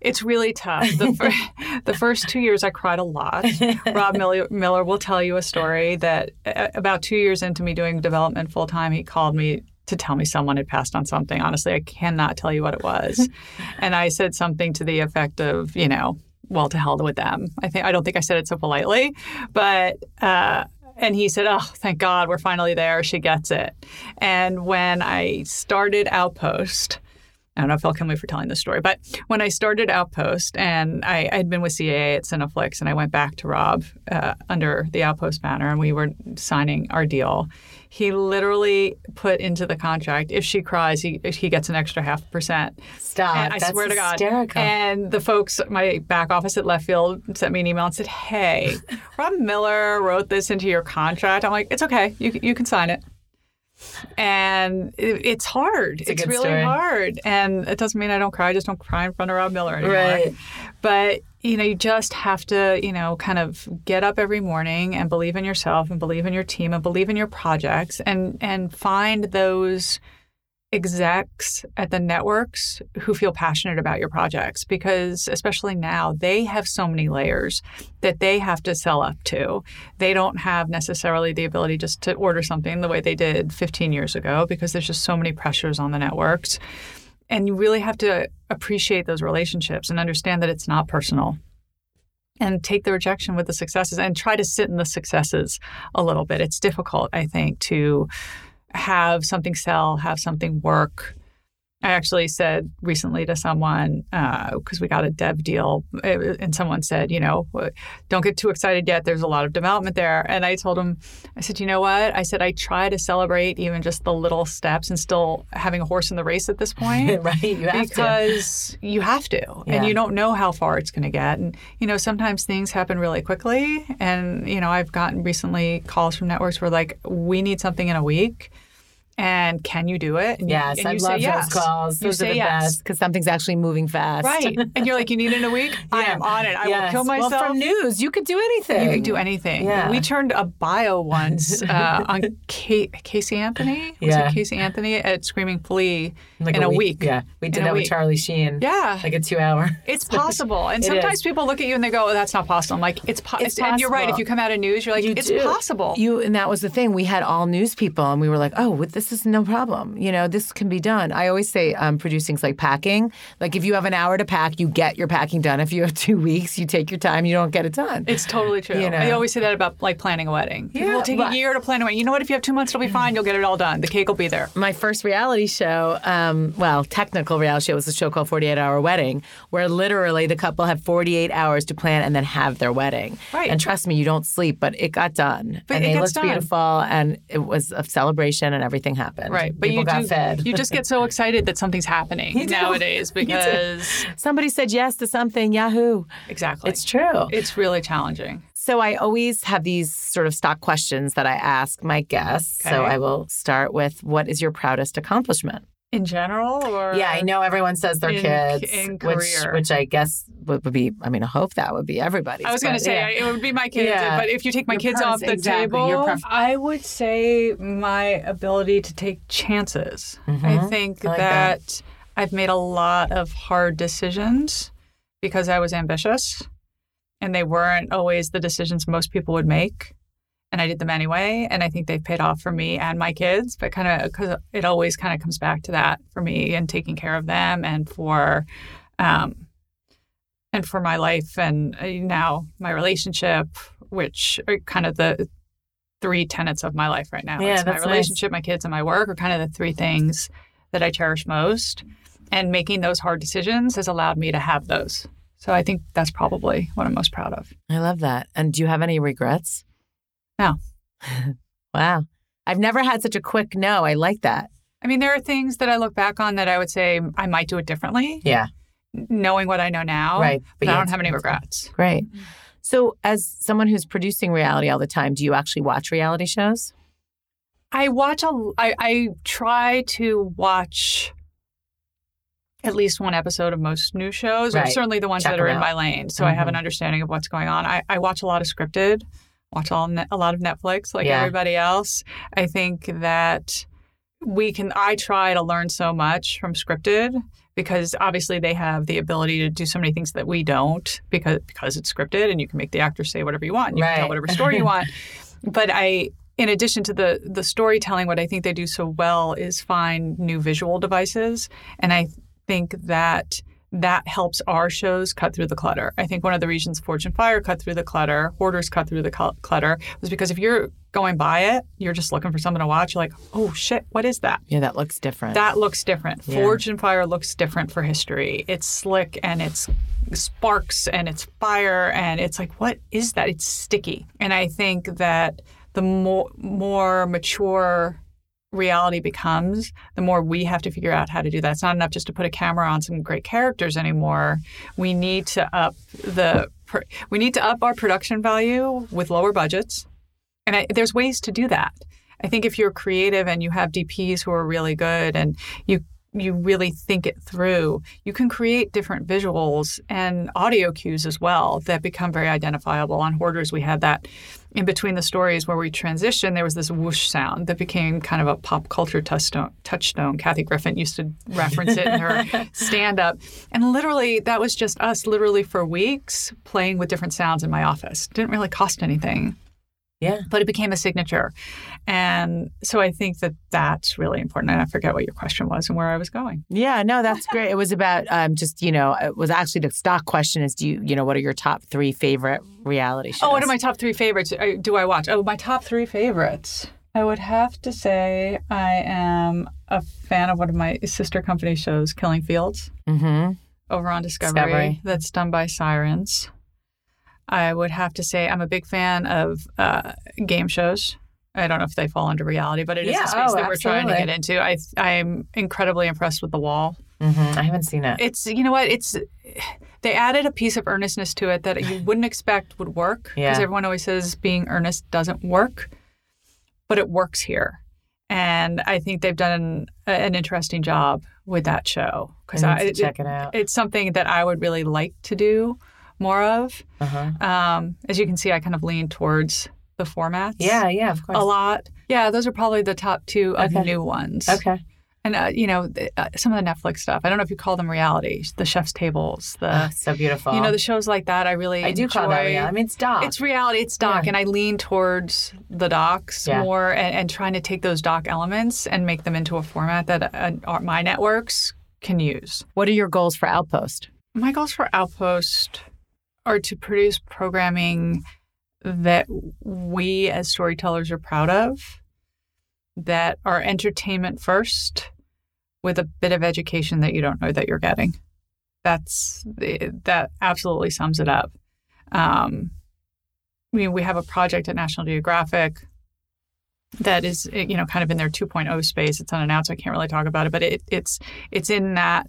It's really tough. The, fir- the first two years, I cried a lot. Rob Miller, will tell you a story that about two years into me doing development full time, he called me to tell me someone had passed on something. Honestly, I cannot tell you what it was. and I said something to the effect of, you know, well, to hell with them. I think I don't think I said it so politely, but. Uh, and he said, Oh, thank God, we're finally there. She gets it. And when I started Outpost, I don't know if I'll kill me for telling this story, but when I started Outpost and I, I had been with CAA at Cineflix and I went back to Rob uh, under the Outpost banner and we were signing our deal, he literally put into the contract if she cries, he, he gets an extra half percent.
Stop.
And I swear to God. And the folks, at my back office at Left Field, sent me an email and said, Hey, Rob Miller wrote this into your contract. I'm like, It's okay. You, you can sign it. And it, it's hard.
a
It's, really
story.
hard. And it doesn't mean I don't cry. I just don't cry in front of Rob Miller anymore.
Right.
But, you know, you just have to, you know, kind of get up every morning and believe in yourself and believe in your team and believe in your projects and and find those execs at the networks who feel passionate about your projects because especially now they have so many layers that they have to sell up to. They don't have necessarily the ability just to order something the way they did 15 years ago because there's just so many pressures on the networks. And you really have to appreciate those relationships and understand that it's not personal. And take the rejection with the successes and try to sit in the successes a little bit. It's difficult, I think, to have something sell, have something work, I actually said recently to someone because uh, we got a dev deal, uh, and someone said, you know, don't get too excited yet. There's a lot of development there. And I told him, I said, you know what? I said I try to celebrate even just the little steps and still having a horse in the race at this point,
right? You
because
to.
you have to, yeah. and you don't know how far it's going to get. And you know, sometimes things happen really quickly. And you know, I've gotten recently calls from networks where like we need something in a week and can you do it? And
yes,
you, and
I love
say
those
yes.
calls. Those
you
are the
yes.
best because something's actually moving fast.
Right. and you're like, you need it in a week? I am on it. I
yes.
will kill myself.
Well, from news, you could do anything.
You could do anything.
Yeah.
We turned a bio once uh, on Kate, Casey Anthony. Was
Yeah.
it Casey Anthony at Screaming Flea
Like
in a week?
Yeah, we did
In
that with. Charlie Sheen.
Yeah.
like a two-hour.
It's possible. And sometimes people look at you and they go, oh, that's not possible. I'm like, it's, po-
It's
And you're right. If you come out of news, you're like,
You
it's
do.
possible.
You and that was the thing. We had all news people, and we were like, "Oh, with- this is no problem. You know, this can be done." I always say, um, producing's like packing. Like if you have an hour to pack, you get your packing done. If you have two weeks, you take your time. You don't get it done.
It's totally true.
You know.
I always say that about like planning a wedding. People
Yeah,
take
but-
a year to plan a wedding. You know what? If you have two months, it'll be fine. You'll get it all done. The cake will be there.
my first reality show, um, well, technical reality show was a show called 48 Hour Wedding, where literally the couple had 48 hours to plan and then have their wedding.
Right.
And trust me, you don't sleep, but it got done.
But
and
it
they looked
done.
beautiful and it was a celebration and everything happened.
Right. But
People
you
got
do,
fed.
you just get so excited that something's happening nowadays because
Somebody said yes to something, Yahoo.
exactly.
It's true.
It's really challenging.
So I always have these sort of stock questions that I ask my guests. So I will start with what is your proudest accomplishment?
In general or
Yeah, I know everyone says their
in-
kids,
in
which which I guess would, would be. I mean, I hope that would be everybody
I was going to say
yeah.
It would be my kids,
Yeah.
but if you take my
Your
kids
pref-
off the
exactly,
table,
pref-
I would say my ability to take chances. I
Mhm.
think
I like
that,
that.
I've made a lot of hard decisions because I was ambitious, and they weren't always the decisions most people would make. And I did them anyway, and I think they've paid off for me and my kids. But kind of because it always kind of comes back to that for me and taking care of them, and for um, and for my life and uh, now my relationship, which are kind of the three tenets of my life right now.
Yeah,
it's my
that's nice.
relationship, my kids, and my work are kind of the three things that I cherish most. And making those hard decisions has allowed me to have those. So I think that's probably what I'm most proud of.
I love that. And do you have any regrets?
No.
wow, I've never had such a quick no. I like that.
I mean, there are things that I look back on that I would say I might do it differently,
Yeah,
knowing what I know now.
Right,
But,
but
I don't have any regrets.
great. Mm-hmm. So, as someone who's producing reality all the time, do you actually watch reality shows?
I watch a. I, I try to watch at least one episode of most new shows, or certainly the ones
Check
that are
them
in my lane, so I have an mm-hmm. understanding of what's going on. I, I watch a lot of scripted, watch all a lot of Netflix, like
Yeah.
everybody else. I think that we can. I try to learn so much from scripted because obviously they have the ability to do so many things that we don't because because it's scripted and you can make the actor say whatever you want. And you can tell whatever story you want. But I in addition to the the storytelling, what I think they do so well is find new visual devices, and I think that that helps our shows cut through the clutter. I think one of the reasons Forged in Fire cut through the clutter, Hoarders cut through the cl- clutter, was because if you're going by it, you're just looking for something to watch. You're like, oh shit, what is that?
Yeah, that looks different.
That looks different.
Yeah.
Forged in Fire looks different for history. It's slick and it's sparks and it's fire and it's like what is that? It's sticky. And I think that the more more mature reality becomes, the more we have to figure out how to do that. It's not enough just to put a camera on some great characters anymore. We need to up the we need to up our production value with lower budgets. And I, there's ways to do that. I think if you're creative and you have DPs who are really good and you you really think it through, you can create different visuals and audio cues as well that become very identifiable. On Hoarders, we had that in between the stories where we transitioned, there was this whoosh sound that became kind of a pop culture touchstone. touchstone. Kathy Griffin used to reference it in her stand up. And literally, that was just us, literally for weeks, playing with different sounds in my office. Didn't really cost anything.
Yeah.
but it became a signature. And so I think that that's really important. And I forget what your question was and where I was going.
Yeah, no, that's great. It was about um, just, you know, it was actually the stock question is do you, you know, what are your top three favorite reality shows?
Oh, what are my top three favorites do I watch? Oh, my top three favorites. I would have to say I am a fan of one of my sister company shows, Killing Fields,
Mm-hmm.
over on Discovery,
Discovery.
that's done by Sirens. I would have to say I'm a big fan of uh, game shows. I don't know if they fall under reality, but it is
Yeah,
a space
oh,
that we're trying to get into. I I'm incredibly impressed with The Wall.
Mm-hmm. I haven't seen it.
It's you know what it's they added a piece of earnestness to it that you wouldn't expect would work because
Yeah.
everyone always says being earnest doesn't work, but it works here. And I think they've done an, an interesting job with that show because
I
I,
check it out.
it's something that I would really like to do more of.
Uh-huh.
Um, as you can see, I kind of lean towards the formats.
Yeah, yeah, of course.
A lot. Yeah, those are probably the top two of
Okay.
new ones.
Okay.
And, uh, you know, th- uh, some of the Netflix stuff. I don't know if you call them reality, the chef's tables, the,
Ah, so beautiful.
you know, the shows like that. I really
I do call that reality. I mean, it's doc.
It's reality, it's doc,
Yeah.
and I lean towards the docs
Yeah.
more and, and trying to take those doc elements and make them into a format that uh, our- my networks can use.
what are your goals for Outpost?
My goals for Outpost are to produce programming that we as storytellers are proud of, that are entertainment first, with a bit of education that you don't know that you're getting. That's that absolutely sums it up. Um, I mean, we have a project at National Geographic that is, you know, kind of in their 2.0 space. It's unannounced. I can't really talk about it, but it, it's it's in that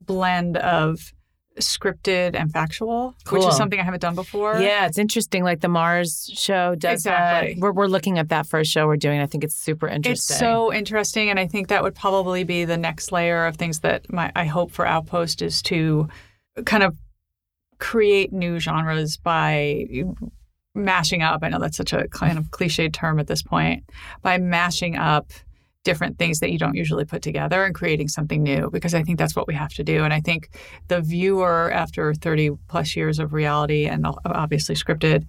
blend of scripted and factual, which is something I haven't done before.
Yeah, it's interesting. Like the Mars show does
Exactly.
that. We're, we're looking at that first show we're doing. I think it's super interesting.
It's so interesting, and I think that would probably be the next layer of things that my I hope for Outpost is to kind of create new genres by mashing up. I know that's such a kind of cliched term at this point. By mashing up different things that you don't usually put together and creating something new because I think that's what we have to do. And I think the viewer after 30 plus years of reality and obviously scripted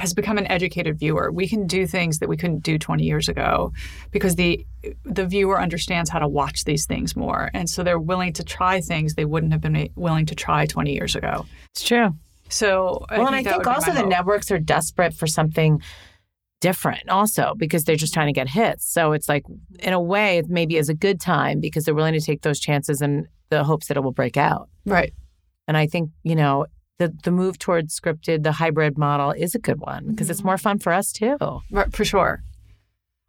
has become an educated viewer. We can do things that we couldn't do 20 years ago because the the viewer understands how to watch these things more, and so they're willing to try things they wouldn't have been willing to try 20 years ago.
It's true.
So,
well, and I think also the
hope.
networks are desperate for something different also because they're just trying to get hits. So it's like in a way it maybe is a good time because they're willing to take those chances in the hopes that it will break out.
right.
And I think, you know, the the move towards scripted, the hybrid model is a good one because it's mm-hmm. more fun for us too.
Right, for sure.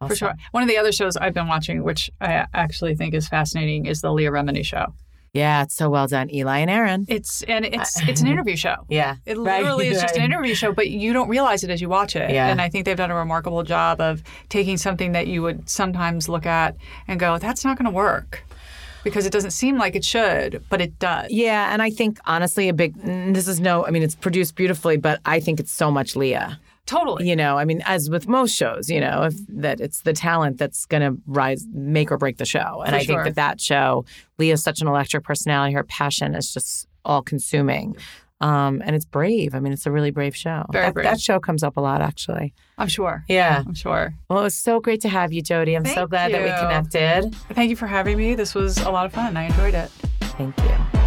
For sure. One of the other shows I've been watching, which I actually think is fascinating, is the Leah Remini show.
Yeah, it's so well done. Eli and Aaron.
It's and it's it's an interview show.
Yeah.
It
Right,
literally is just an interview show, but you don't realize it as you watch it.
Yeah.
And I think they've done a remarkable job of taking something that you would sometimes look at and go, "That's not going to work," because it doesn't seem like it should, but it does.
Yeah, and I think honestly, a big. This is no. I mean, it's produced beautifully, but I think it's so much Leah.
Totally.
You know, I mean, as with most shows, you know, if that it's the talent that's going to rise, make or break the show. And
For
I think that that show, Leah's such an electric personality. Her passion is just all consuming. Um, and it's brave. I mean, it's a really brave show.
Very
that,
brave.
that show comes up a lot, actually.
I'm sure.
Yeah.
I'm sure.
Well, it was so great to have you, Jody. I'm so
Thank
glad that we connected.
Thank you for having me. This was a lot of fun. I enjoyed it.
Thank you.